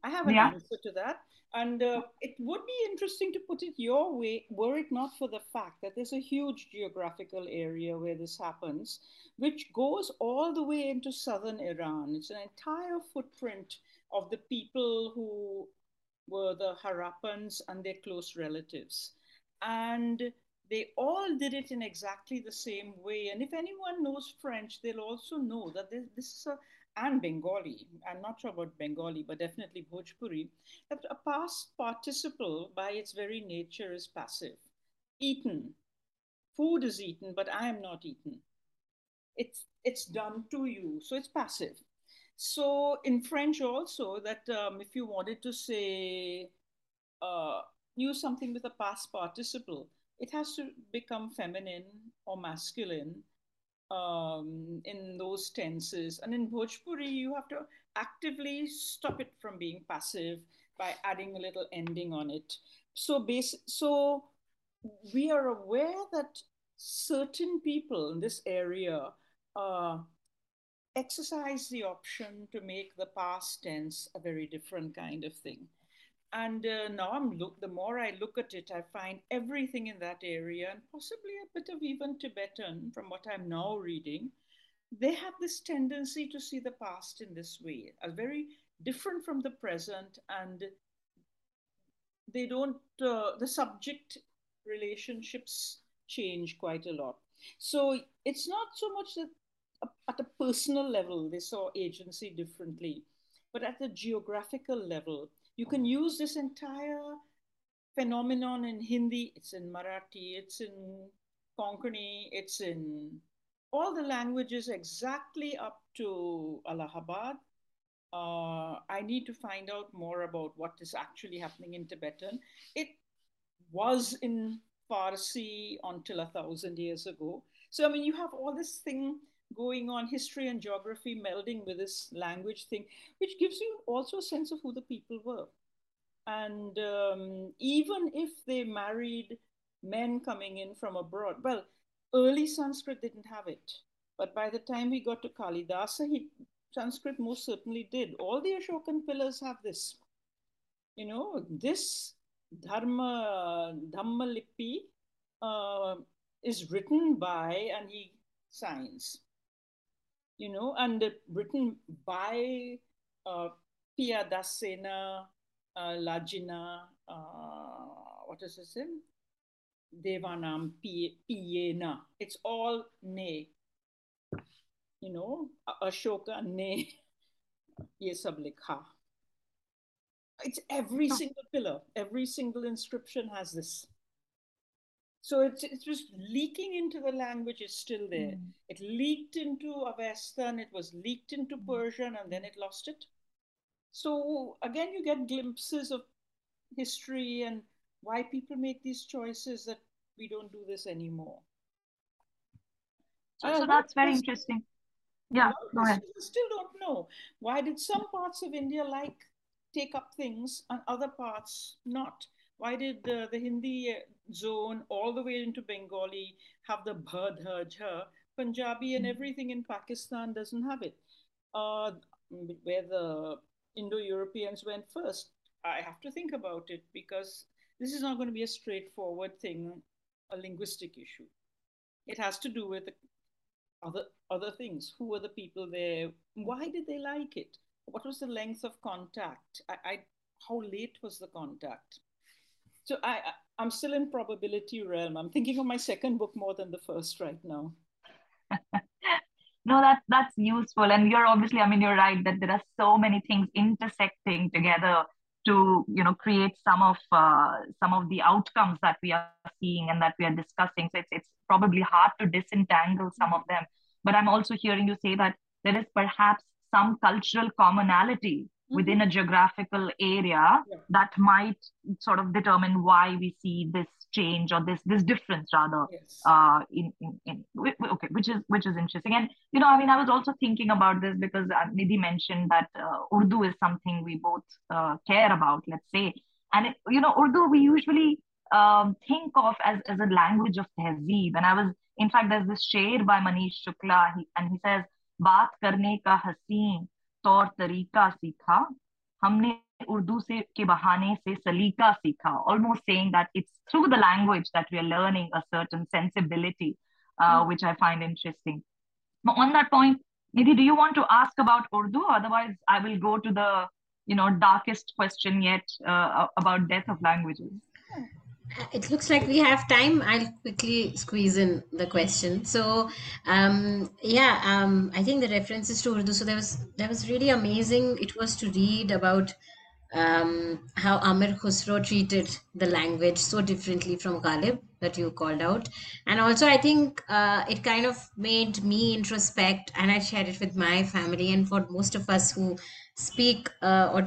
I have an yeah. answer to that. And uh, it would be interesting to put it your way, were it not for the fact that there's a huge geographical area where this happens, which goes all the way into southern Iran. It's an entire footprint of the people who were the Harappans and their close relatives. And they all did it in exactly the same way. And if anyone knows French, they'll also know that this, this is a and Bengali, I'm not sure about Bengali, but definitely Bhojpuri, that a past participle by its very nature is passive. Eaten. Food is eaten, but I am not eaten. It's, it's done to you, so it's passive. So in French also, that um, if you wanted to say, uh, use something with a past participle, it has to become feminine or masculine um, in those tenses. And in Bhojpuri, you have to actively stop it from being passive by adding a little ending on it. So, so we are aware that certain people in this area uh, exercise the option to make the past tense a very different kind of thing. And uh, now I'm look. The more I look at it, I find everything in that area, and possibly a bit of even Tibetan, from what I'm now reading. They have this tendency to see the past in this way, as very different from the present, and they don't. Uh, the subject relationships change quite a lot. So it's not so much that at a personal level they saw agency differently, but at the geographical level you can use this entire phenomenon in Hindi, it's in Marathi, it's in Konkani, it's in all the languages exactly up to Allahabad. Uh, I need to find out more about what is actually happening in Tibetan. It was in Farsi until a thousand years ago. So, I mean, you have all this thing going on, history and geography melding with this language thing, which gives you also a sense of who the people were. And um, even if they married men coming in from abroad, well, early Sanskrit didn't have it. But by the time we got to Kalidasa, he, Sanskrit most certainly did. All the Ashokan pillars have this. You know, this Dharma, Dhamma Lipi uh, is written by, and he signs. You know, and written by uh, Pia Dasena, uh, Lajina, uh, what is his name? Devanam Piyena. It's all ne. You know, Ashoka ne. Ye sab likha. It's every single pillar, every single inscription has this. So it's, it's just leaking into the language is still there. Mm. It leaked into Avestan, it was leaked into mm. Persian, and then it lost it. So again, you get glimpses of history and why people make these choices that we don't do this anymore. So, so that's very interesting. Yeah, go ahead. Still don't know why did some parts of India like take up things and other parts not? Why did the, the Hindi zone all the way into Bengali have the her? Punjabi and hmm. everything in Pakistan doesn't have it. Uh, where the Indo-Europeans went first, I have to think about it because this is not going to be a straightforward thing, a linguistic issue. It has to do with other other things. Who were the people there? Why did they like it? What was the length of contact? I, I how late was the contact? So I, I'm still in probability realm. I'm thinking of my second book more than the first right now. no, that that's useful, and you're obviously, I mean, you're right that there are so many things intersecting together to you know create some of uh, some of the outcomes that we are seeing and that we are discussing. So it's it's probably hard to disentangle some of them. But I'm also hearing you say that there is perhaps some cultural commonality within a mm-hmm. geographical area yeah. that might sort of determine why we see this change or this this difference rather yes. uh, in, in, in okay which is which is interesting and you know i mean i was also thinking about this because uh, nidhi mentioned that uh, urdu is something we both uh, care about let's say and it, you know urdu we usually um, think of as, as a language of tehzeeb and i was in fact there's this share by manish shukla he, and he says baat karne ka hasin तौर तरीका सीखा हमने उर्दू से के बहाने से सलीका सीखा almost saying that it's through the language that we are learning a certain sensibility uh, mm. which I find interesting. But on that point, Nidhi, do you want to ask about Urdu? Otherwise, I will go to the you know darkest question yet uh, about death of languages. It looks like we have time. I'll quickly squeeze in the question. So, um, yeah, um, I think the references to Urdu. So there was that was really amazing. It was to read about um, how Amir Khusro treated the language so differently from Ghalib that you called out, and also I think uh, it kind of made me introspect, and I shared it with my family, and for most of us who speak uh, or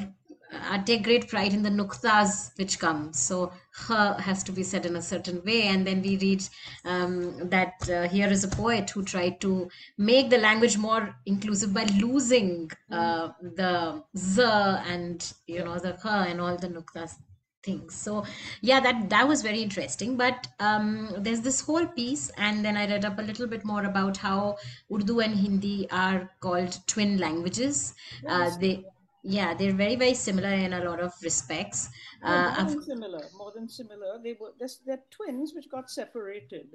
I take great pride in the nuktas which come. So her has to be said in a certain way, and then we read um, that uh, here is a poet who tried to make the language more inclusive by losing uh, the z and you know the her and all the nuktas things. So yeah, that that was very interesting. But um, there's this whole piece, and then I read up a little bit more about how Urdu and Hindi are called twin languages. Uh, they yeah, they're very, very similar in a lot of respects. Uh, more than similar, more than similar. They were they're twins which got separated.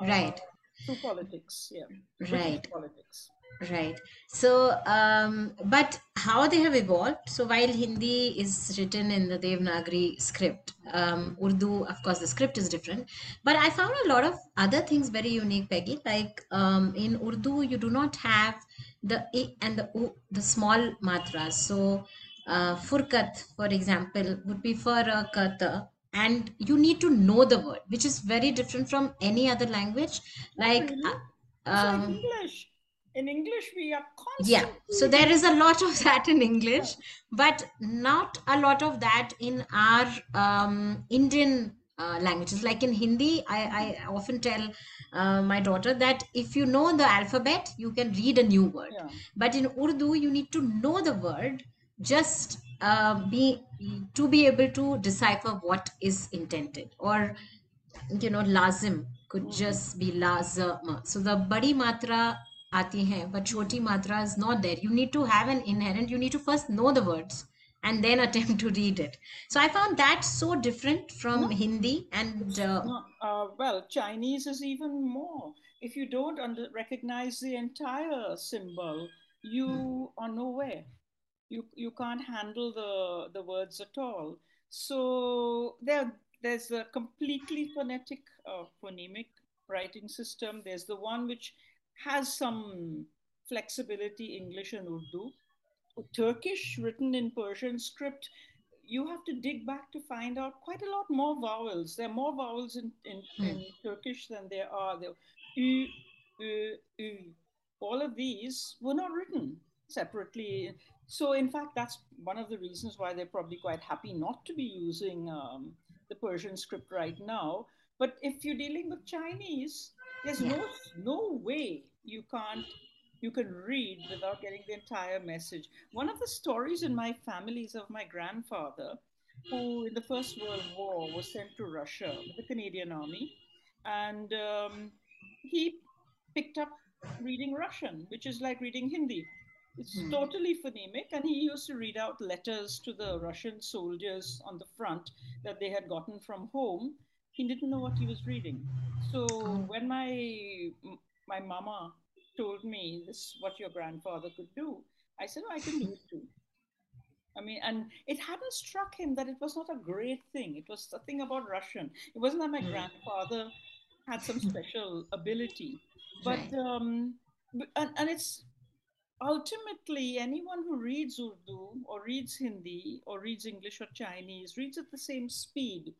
Uh, right. Through politics, yeah. Right. Politics. Right. So, um, but how they have evolved. So, while Hindi is written in the Devanagari script, um, Urdu, of course, the script is different. But I found a lot of other things very unique, Peggy. Like um, in Urdu, you do not have the a and the o, the small matras. So uh, furkat, for example, would be for a kata, and you need to know the word, which is very different from any other language. Like, uh, um, English. In English, we are constantly. Yeah, so there is a lot of that in English, but not a lot of that in our um, Indian uh, languages. Like in Hindi, I, I often tell uh, my daughter that if you know the alphabet, you can read a new word. Yeah. But in Urdu, you need to know the word just uh, be to be able to decipher what is intended. Or you know, lazim could Mhm. just be lazim. So the badi matra aati hai, but choti matra is not there. You need to have an inherent. You need to first know the words and then attempt to read it. So I found that so different from No. Hindi and uh, uh, well, Chinese is even more. If you don't under, recognize the entire symbol, you are nowhere. You you can't handle the the words at all. So there there's a completely phonetic uh, phonemic writing system. There's the one which has some flexibility, English and Urdu. Turkish written in Persian script, you have to dig back to find out quite a lot more vowels. There are more vowels in, in, in Turkish than there are. There, ü, ü, ü. All of these were not written separately. So, in fact, that's one of the reasons why they're probably quite happy not to be using um, the Persian script right now. But if you're dealing with Chinese, there's Yeah. no no way you can't you can read without getting the entire message. One of the stories in my family is of my grandfather, who in the First World War was sent to Russia with the Canadian Army, and um, he picked up reading Russian, which is like reading Hindi. It's Hmm. totally phonemic, and he used to read out letters to the Russian soldiers on the front that they had gotten from home. He didn't know what he was reading. So Oh. when my my mama told me this is what your grandfather could do, I said, oh, I can do it too. I mean, and it hadn't struck him that it was not a great thing. It was a thing about Russian. It wasn't that my grandfather had some special ability, but um, and, and it's ultimately anyone who reads Urdu or reads Hindi or reads English or Chinese reads at the same speed.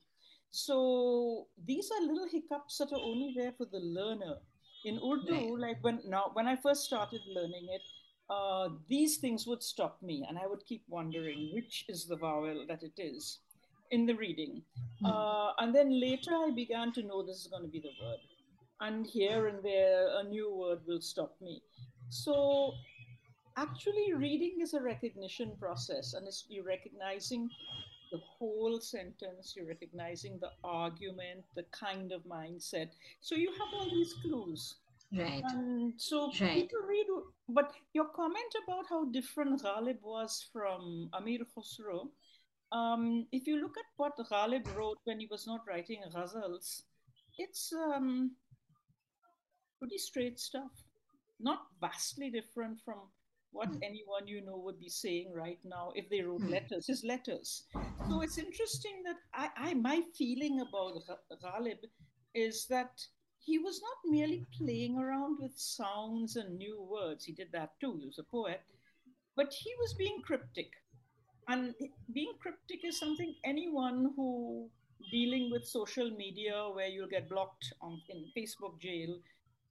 So these are little hiccups that are only there for the learner. In Urdu, like when now when I first started learning it, uh, these things would stop me, and I would keep wondering which is the vowel that it is in the reading. Hmm. Uh, and then later I began to know this is going to be the word. And here and there, a new word will stop me. So actually, reading is a recognition process, and it's you recognizing the whole sentence, you're recognizing the argument, the kind of mindset. So you have all these clues. Right. And so Right. people read, but your comment about how different Ghalib was from Amir Khusro, um, if you look at what Ghalib wrote when he was not writing ghazals, it's um, pretty straight stuff. Not vastly different from what anyone you know would be saying right now if they wrote Hmm. letters, his letters. So it's interesting that I, I my feeling about Gha- Ghalib is that he was not merely playing around with sounds and new words. He did that too. He was a poet, but he was being cryptic. And being cryptic is something anyone who dealing with social media where you'll get blocked on in Facebook jail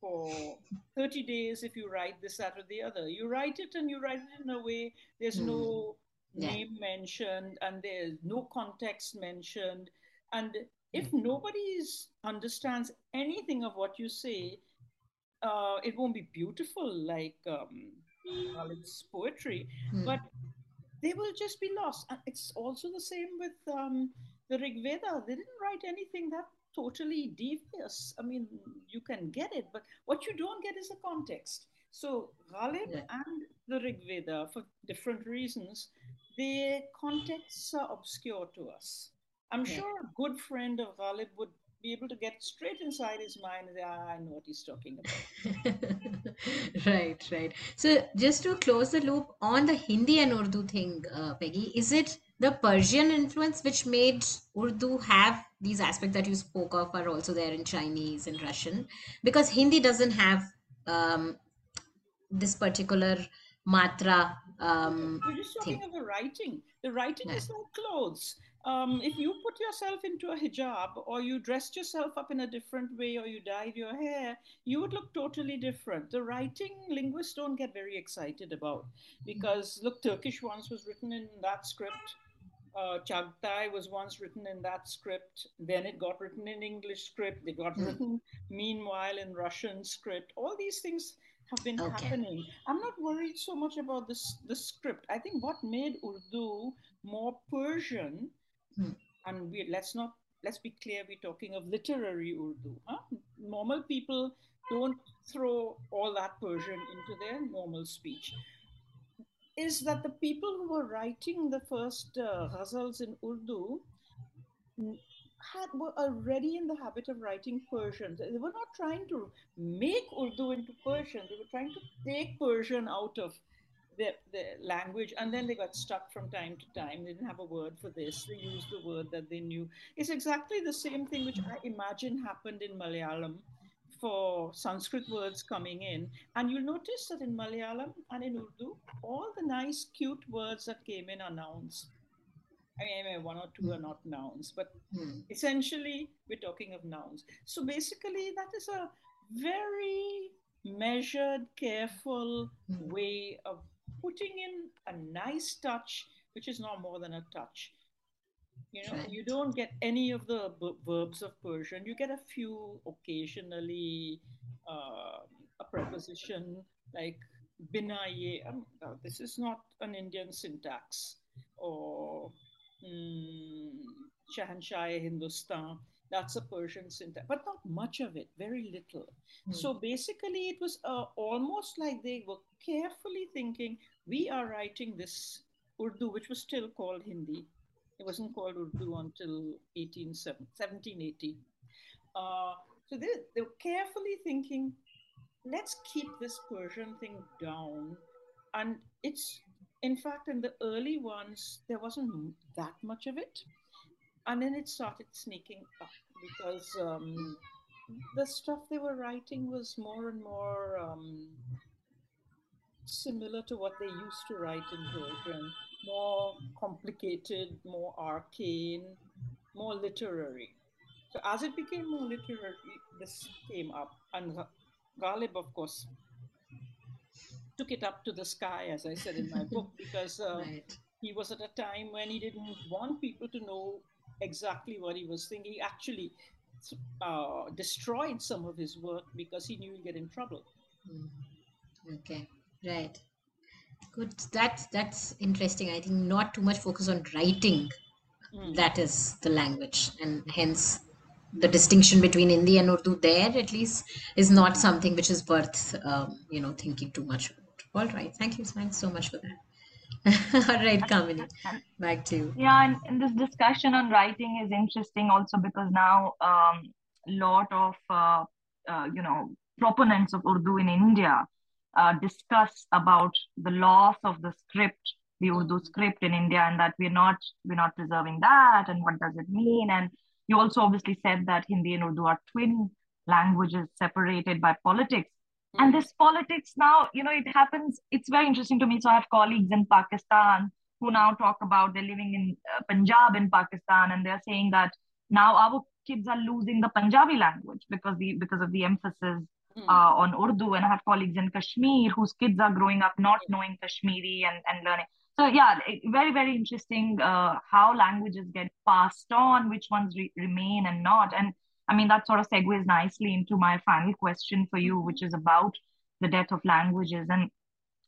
for 30 days if you write this, that, or the other. You write it and you write it in a way there's no Yeah. name mentioned and there's no context mentioned. And if nobody understands anything of what you say, uh, it won't be beautiful like um, Ghalib's poetry, Hmm. but they will just be lost. And it's also the same with um, the Rig Veda. They didn't write anything that totally devious. I mean, you can get it, but what you don't get is the context. So Ghalib Yeah. and the Rig Veda, for different reasons, their contexts are obscure to us. I'm Yeah. sure a good friend of Ghalib would be able to get straight inside his mind and say, ah, I know what he's talking about. right, right. So just to close the loop on the Hindi and Urdu thing, uh, Peggy, is it the Persian influence which made Urdu have these aspects that you spoke of are also there in Chinese and Russian? Because Hindi doesn't have um, this particular matra um, We're just talking thing. of the writing. The writing Yeah. is like clothes. Um, if you put yourself into a hijab or you dressed yourself up in a different way or you dyed your hair, you would look totally different. The writing linguists don't get very excited about because look, Turkish once was written in that script. Uh, Chagatai was once written in that script. Then it got written in English script. They got mm. written meanwhile in Russian script. All these things have been okay. happening. I'm not worried so much about this the script. I think what made Urdu more Persian, mm. and we let's not let's be clear, we're talking of literary Urdu. Huh? Normal people don't throw all that Persian into their normal speech is that the people who were writing the first uh, ghazals in Urdu had were already in the habit of writing Persian. They were not trying to make Urdu into Persian. They were trying to take Persian out of their language, and then they got stuck from time to time. They didn't have a word for this. They used the word that they knew. It's exactly the same thing which I imagine happened in Malayalam for Sanskrit words coming in. And you'll notice that in Malayalam and in Urdu, all the nice, cute words that came in are nouns. I mean, one or two are not nouns, but hmm. essentially we're talking of nouns. So basically, that is a very measured, careful hmm. way of putting in a nice touch, which is not more than a touch, you know, you don't get any of the b- verbs of Persian. You get a few occasionally, uh, a preposition like binaye. Um, this is not an Indian syntax. Or mm, Shahanshah Hindustan. That's a Persian syntax, but not much of it, very little. Mm. So basically, it was uh, almost like they were carefully thinking we are writing this Urdu, which was still called Hindi, it wasn't called Urdu until 1780. Uh, so they, they were carefully thinking, let's keep this Persian thing down. And it's, in fact, in the early ones, there wasn't that much of it. And then it started sneaking up because um, the stuff they were writing was more and more um, similar to what they used to write in Persian more complicated, more arcane, more literary. So as it became more literary, this came up, and Ghalib, of course, took it up to the sky, as I said in my book, because uh, right. he was at a time when he didn't want people to know exactly what he was thinking. He actually uh, destroyed some of his work because he knew he'd get in trouble. Mm. Okay, right. Good. That's that's interesting. I think not too much focus on writing. Mm. That is the language, and hence the distinction between Hindi and Urdu there at least is not something which is worth um, you know thinking too much about. All right. Thank you. Thanks so much for that. All right, Kamini, back to you. Yeah, and, and, this discussion on writing is interesting also because now a um, lot of uh, uh, you know proponents of Urdu in India uh, discuss about the loss of the script, the Urdu script in India, and that we're not we're not preserving that, and what does it mean? And you also obviously said that Hindi and Urdu are twin languages separated by politics. Mm-hmm. And this politics now, you know, it happens. It's very interesting to me. So I have colleagues in Pakistan who now talk about they're living in uh, Punjab in Pakistan, and they're saying that now our kids are losing the Punjabi language because the because of the emphasis Hmm. uh, on Urdu, and I have colleagues in Kashmir whose kids are growing up not knowing Kashmiri and, and learning. So yeah, very very interesting uh, how languages get passed on, which ones re- remain and not. And I mean that sort of segues nicely into my final question for you, which is about the death of languages. And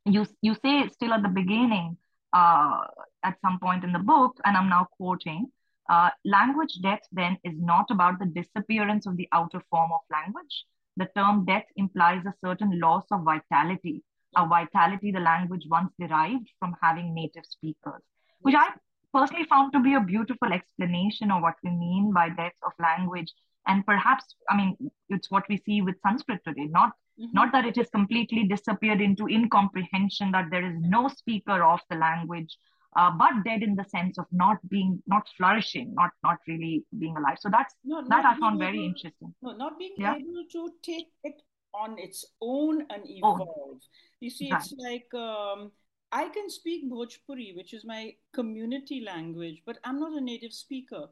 you you say still at the beginning, uh, at some point in the book, and I'm now quoting. Uh, language death then is not about the disappearance of the outer form of language, the term death implies a certain loss of vitality, a vitality the language once derived from having native speakers, which I personally found to be a beautiful explanation of what we mean by death of language. And perhaps, I mean, it's what we see with Sanskrit today, not Mm-hmm. not that it has completely disappeared into incomprehension that there is no speaker of the language uh, but dead in the sense of not being not flourishing not not really being alive so that's no, that i found very interesting no not being yeah? able to take it on its own and evolve oh. you see right. it's like um, i can speak bhojpuri which is my community language but i'm not a native speaker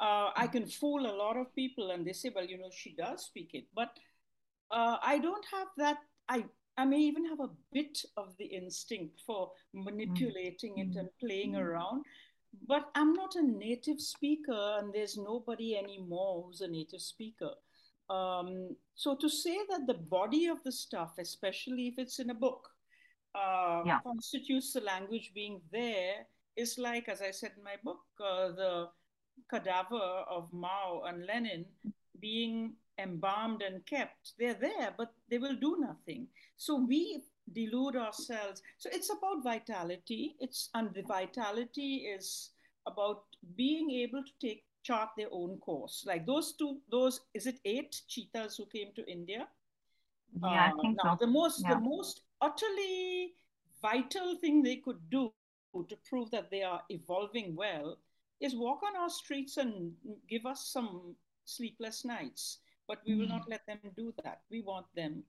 uh, i can fool a lot of people and they say well you know she does speak it but uh, i don't have that i I may even have a bit of the instinct for manipulating mm. it and playing mm. around. but I'm not a native speaker, and there's nobody anymore who's a native speaker. Um, so to say that the body of the stuff, especially if it's in a book, uh, yeah. constitutes the language being there is like, as I said in my book, uh, the cadaver of Mao and Lenin being embalmed and kept. They're there, but they will do nothing. So we delude ourselves. So it's about vitality. It's and the vitality is about being able to take chart their own course. Like those two, those is it eight cheetahs who came to India? Yeah, uh, I think now, so. The most, yeah. the most utterly vital thing they could do to prove that they are evolving well is walk on our streets and give us some sleepless nights. But we will not mm. let them do that. We want them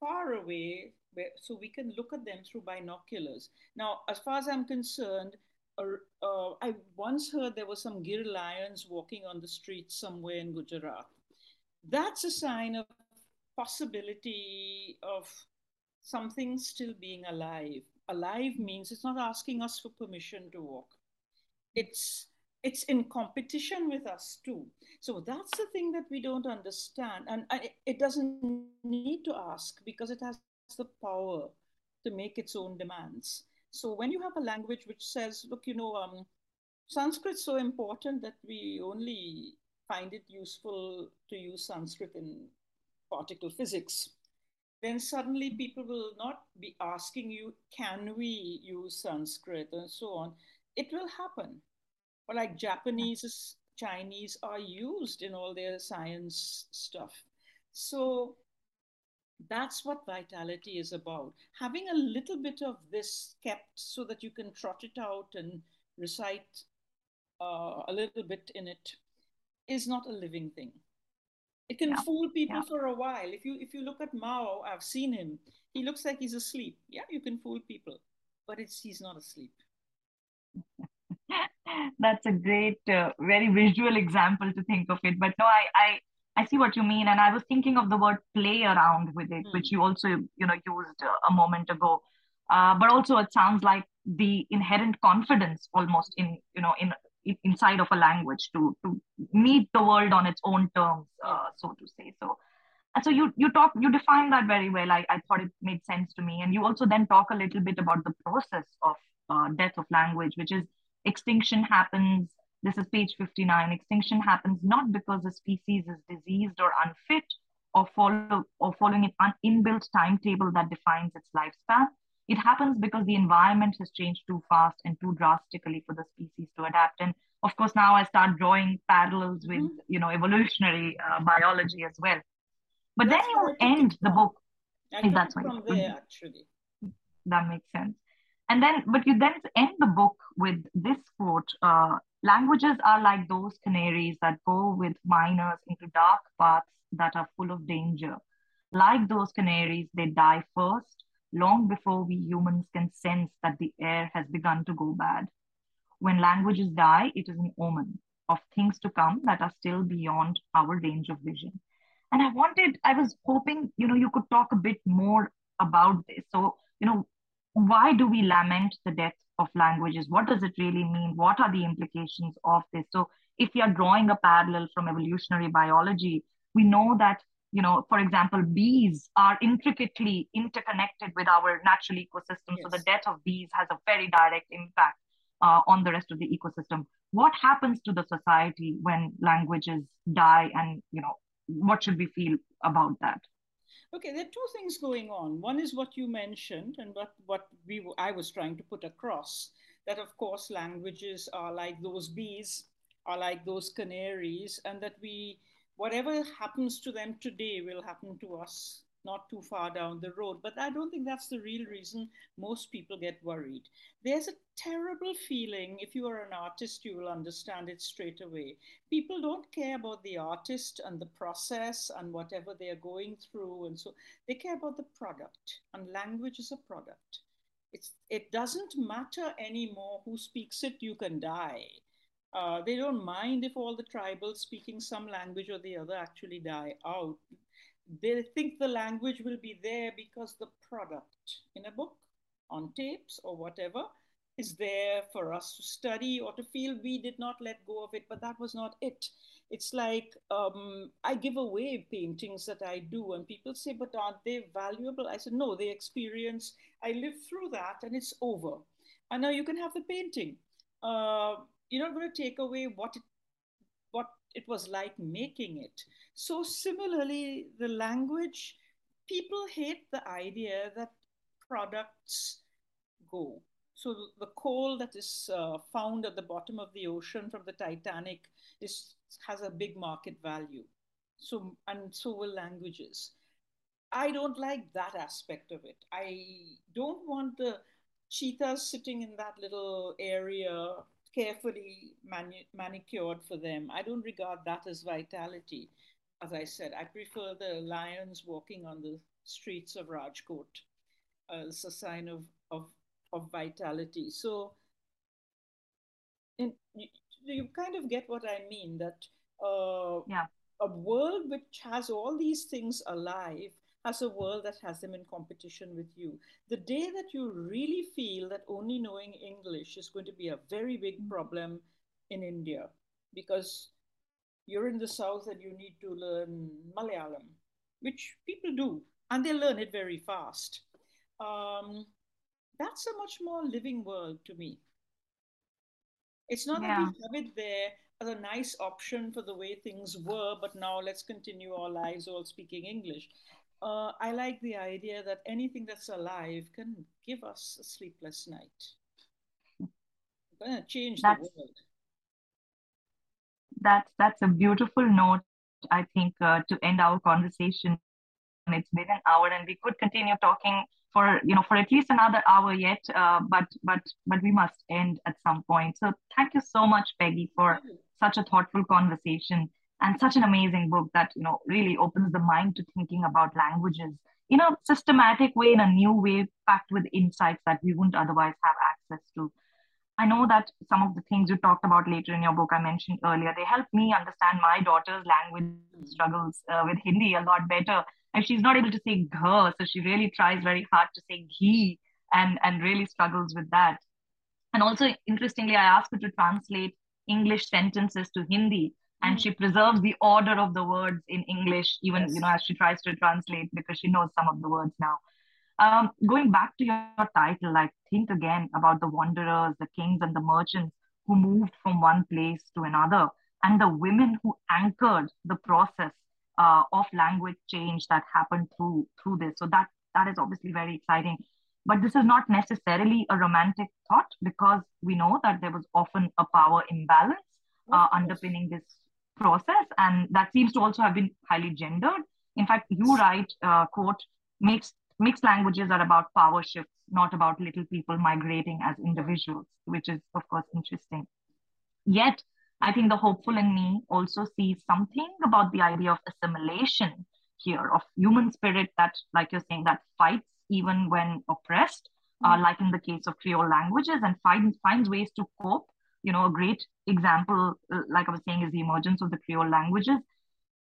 far away where, so we can look at them through binoculars. Now, as far as I'm concerned, uh, uh, I once heard there were some Gir lions walking on the streets somewhere in Gujarat. That's a sign of possibility of something still being alive. Alive means it's not asking us for permission to walk. It's it's in competition with us too. So that's the thing that we don't understand. And it doesn't need to ask because it has the power to make its own demands. So when you have a language which says, look, you know, um, Sanskrit's so important that we only find it useful to use Sanskrit in particle physics, then suddenly people will not be asking you, can we use Sanskrit and so on. It will happen. But like Japanese, Chinese are used in all their science stuff. So that's what vitality is about. Having a little bit of this kept so that you can trot it out and recite uh, a little bit in it is not a living thing. It can yeah. fool people yeah. for a while. If you if you look at Mao, I've seen him. He looks like he's asleep. Yeah, you can fool people, but it's he's not asleep. That's a great, uh, very visual example to think of it. But no, I, I I see what you mean, and I was thinking of the word play around with it, mm. which you also you know used a moment ago. Uh, but also, it sounds like the inherent confidence almost in you know in, in inside of a language to to meet the world on its own terms, uh, so to say. So. And so you you talk you define that very well. I, I thought it made sense to me, and you also then talk a little bit about the process of uh, death of language, which is extinction happens this is page 59. Extinction happens not because the species is diseased or unfit or, follow, or following an inbuilt timetable that defines its lifespan. It happens because the environment has changed too fast and too drastically for the species to adapt. And of course, now I start drawing parallels with, mm-hmm. you know, evolutionary uh, biology as well. But that's then you end the book. I that's from there, actually. That makes sense. And then, but you then end the book with this quote uh, Languages are like those canaries that go with miners into dark paths that are full of danger. Like those canaries, they die first, long before we humans can sense that the air has begun to go bad. When languages die, it is an omen of things to come that are still beyond our range of vision. And I wanted, I was hoping, you know, you could talk a bit more about this. So, you know, why do we lament the death of languages? What does it really mean? What are the implications of this? So, if are drawing a parallel from evolutionary biology, we know that, you know, for example, bees are intricately interconnected with our natural ecosystem. Yes. So, the death of bees has a very direct impact uh, on the rest of the ecosystem. What happens to the society when languages die, and you know, what should we feel about that? Okay, there are two things going on. One is what you mentioned, and what what we I was trying to put across that of course languages are like those bees, are like those canaries, and that we whatever happens to them today will happen to us not too far down the road. But I don't think that's the real reason most people get worried. There's a terrible feeling, if you are an artist, you will understand it straight away. People don't care about the artist and the process and whatever they're going through. And so they care about the product, and language is a product. It's, it doesn't matter anymore who speaks it, you can die. Uh, they don't mind if all the tribals speaking some language or the other actually die out they think the language will be there because the product in a book, on tapes, or whatever, is there for us to study or to feel we did not let go of it, but that was not it. It's like um, I give away paintings that I do, and people say, but aren't they valuable? I said, no, they experience, I lived through that and it's over. And now you can have the painting. Uh, you're not going to take away what it, it was like making it. So, similarly, the language, people hate the idea that products go. So the coal that is uh, found at the bottom of the ocean from the Titanic is has a big market value. So and so will languages. I don't like that aspect of it. I don't want the cheetahs sitting in that little area carefully mani- manicured for them. I don't regard that as vitality. As I said, I prefer the lions walking on the streets of Rajkot as a sign of, of of vitality. So in, you, you kind of get what I mean that uh, yeah. a world which has all these things alive has a world that has them in competition with you. The day that you really feel that only knowing English is going to be a very big mm. problem in India because you're in the south and you need to learn Malayalam, which people do, and they learn it very fast. Um, that's a much more living world to me. It's not yeah. that we have it there as a nice option for the way things were, but now let's continue our lives all speaking English. Uh, I like the idea that anything that's alive can give us a sleepless night. We're going to change that's, the world. That's that's a beautiful note. I think uh, to end our conversation. It's been an hour, and we could continue talking for you know for at least another hour yet uh, but but but we must end at some point so thank you so much peggy for such a thoughtful conversation and such an amazing book that you know really opens the mind to thinking about languages in a systematic way in a new way packed with insights that we wouldn't otherwise have access to. I know that some of the things you talked about later in your book i mentioned earlier they help me understand my daughter's language struggles uh, with hindi a lot better. And she's not able to say gh so she really tries very hard to say ghee and and really struggles with that. And also interestingly i asked her to translate english sentences to hindi and mm. she preserves the order of the words in english even yes. you know as she tries to translate because she knows some of the words now um, going back to your title like think again about the wanderers the kings and the merchants who moved from one place to another and the women who anchored the process uh, of language change that happened through through this. So that that is obviously very exciting. But this is not necessarily a romantic thought because we know that there was often a power imbalance uh, underpinning this process, and that seems to also have been highly gendered. In fact, you write, uh, quote, mixed mixed languages are about power shifts, not about little people migrating as individuals, which is of course interesting. Yet I think the hopeful in me also sees something about the idea of assimilation here, of human spirit that, like you're saying, that fights even when oppressed, uh, mm-hmm. uh, like in the case of Creole languages, and finds finds ways to cope. You know, a great example, uh, like I was saying, is the emergence of the Creole languages.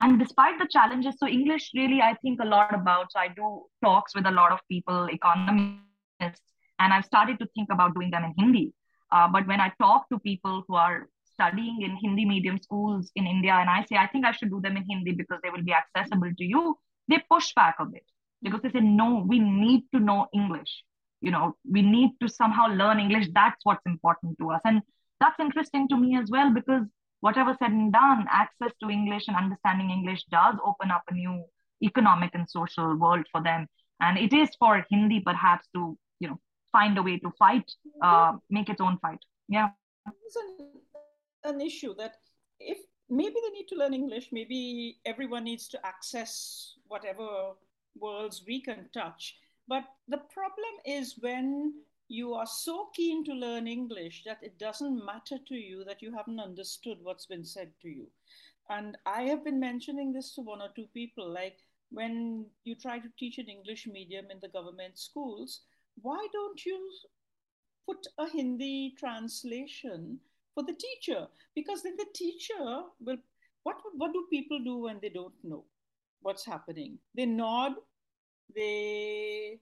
And despite the challenges, so English really, I think a lot about. So I do talks with a lot of people, economists, and I've started to think about doing them in Hindi. Uh, but when I talk to people who are studying in Hindi medium schools in India and I say, I think I should do them in Hindi because they will be accessible to you, they push back a bit because they say, no, we need to know English. You know, we need to somehow learn English. That's what's important to us. And that's interesting to me as well because whatever said and done, access to English and understanding English does open up a new economic and social world for them. And it is for Hindi perhaps to, you know, find a way to fight, uh, make its own fight. Yeah It's an, an issue that if maybe they need to learn English, maybe everyone needs to access whatever worlds we can touch. But the problem is when you are so keen to learn English that it doesn't matter to you that you haven't understood what's been said to you. And I have been mentioning this to one or two people like when you try to teach an English medium in the government schools, why don't you put a Hindi translation for the teacher because then the teacher will what what do people do when they don't know what's happening they nod they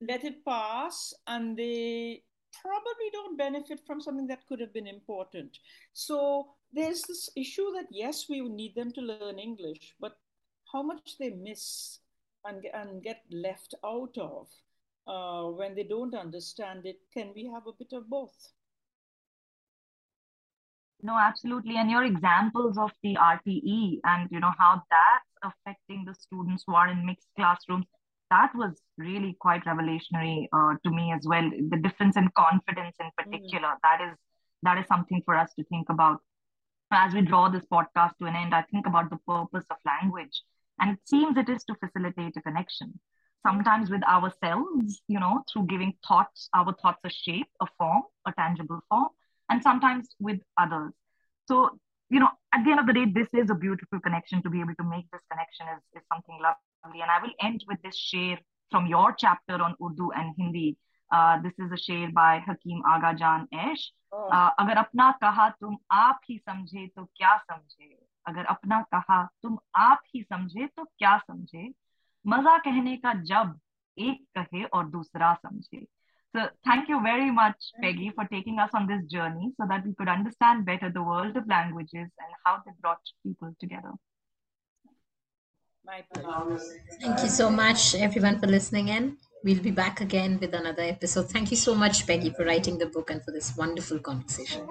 let it pass and they probably don't benefit from something that could have been important. So there's this issue that yes, we need them to learn English, but how much they miss and, and get left out of uh, when they don't understand it, can we have a bit of both? No, absolutely. And your examples of the RTE and you know how that's affecting the students who are in mixed classrooms, that was really quite revolutionary uh, to me as well. The difference in confidence in particular, mm. that is that is something for us to think about. As we draw this podcast to an end, I think about the purpose of language. And it seems it is to facilitate a connection. Sometimes with ourselves, you know, through giving thoughts, our thoughts a shape, a form, a tangible form and sometimes with others. So, you know, at the end of the day, this is a beautiful connection. To be able to make this connection is, is something lovely. And I will end with this sher from your chapter on Urdu and Hindi. Uh, this is a sher by Hakim Agha Jan Aish. Oh. Uh, अगर अपना कहा तुम आप ही समझे तो क्या समझे अगर अपना कहा तुम आप ही समझे तो क्या समझे मजा कहने का जब एक कहे और दूसरा समझे So thank you very much, Peggy, for taking us on this journey so that we could understand better the world of languages and how they brought people together. My. Thank you so much, everyone, for listening in. We'll be back again with another episode. Thank you so much, Peggy, for writing the book and for this wonderful conversation.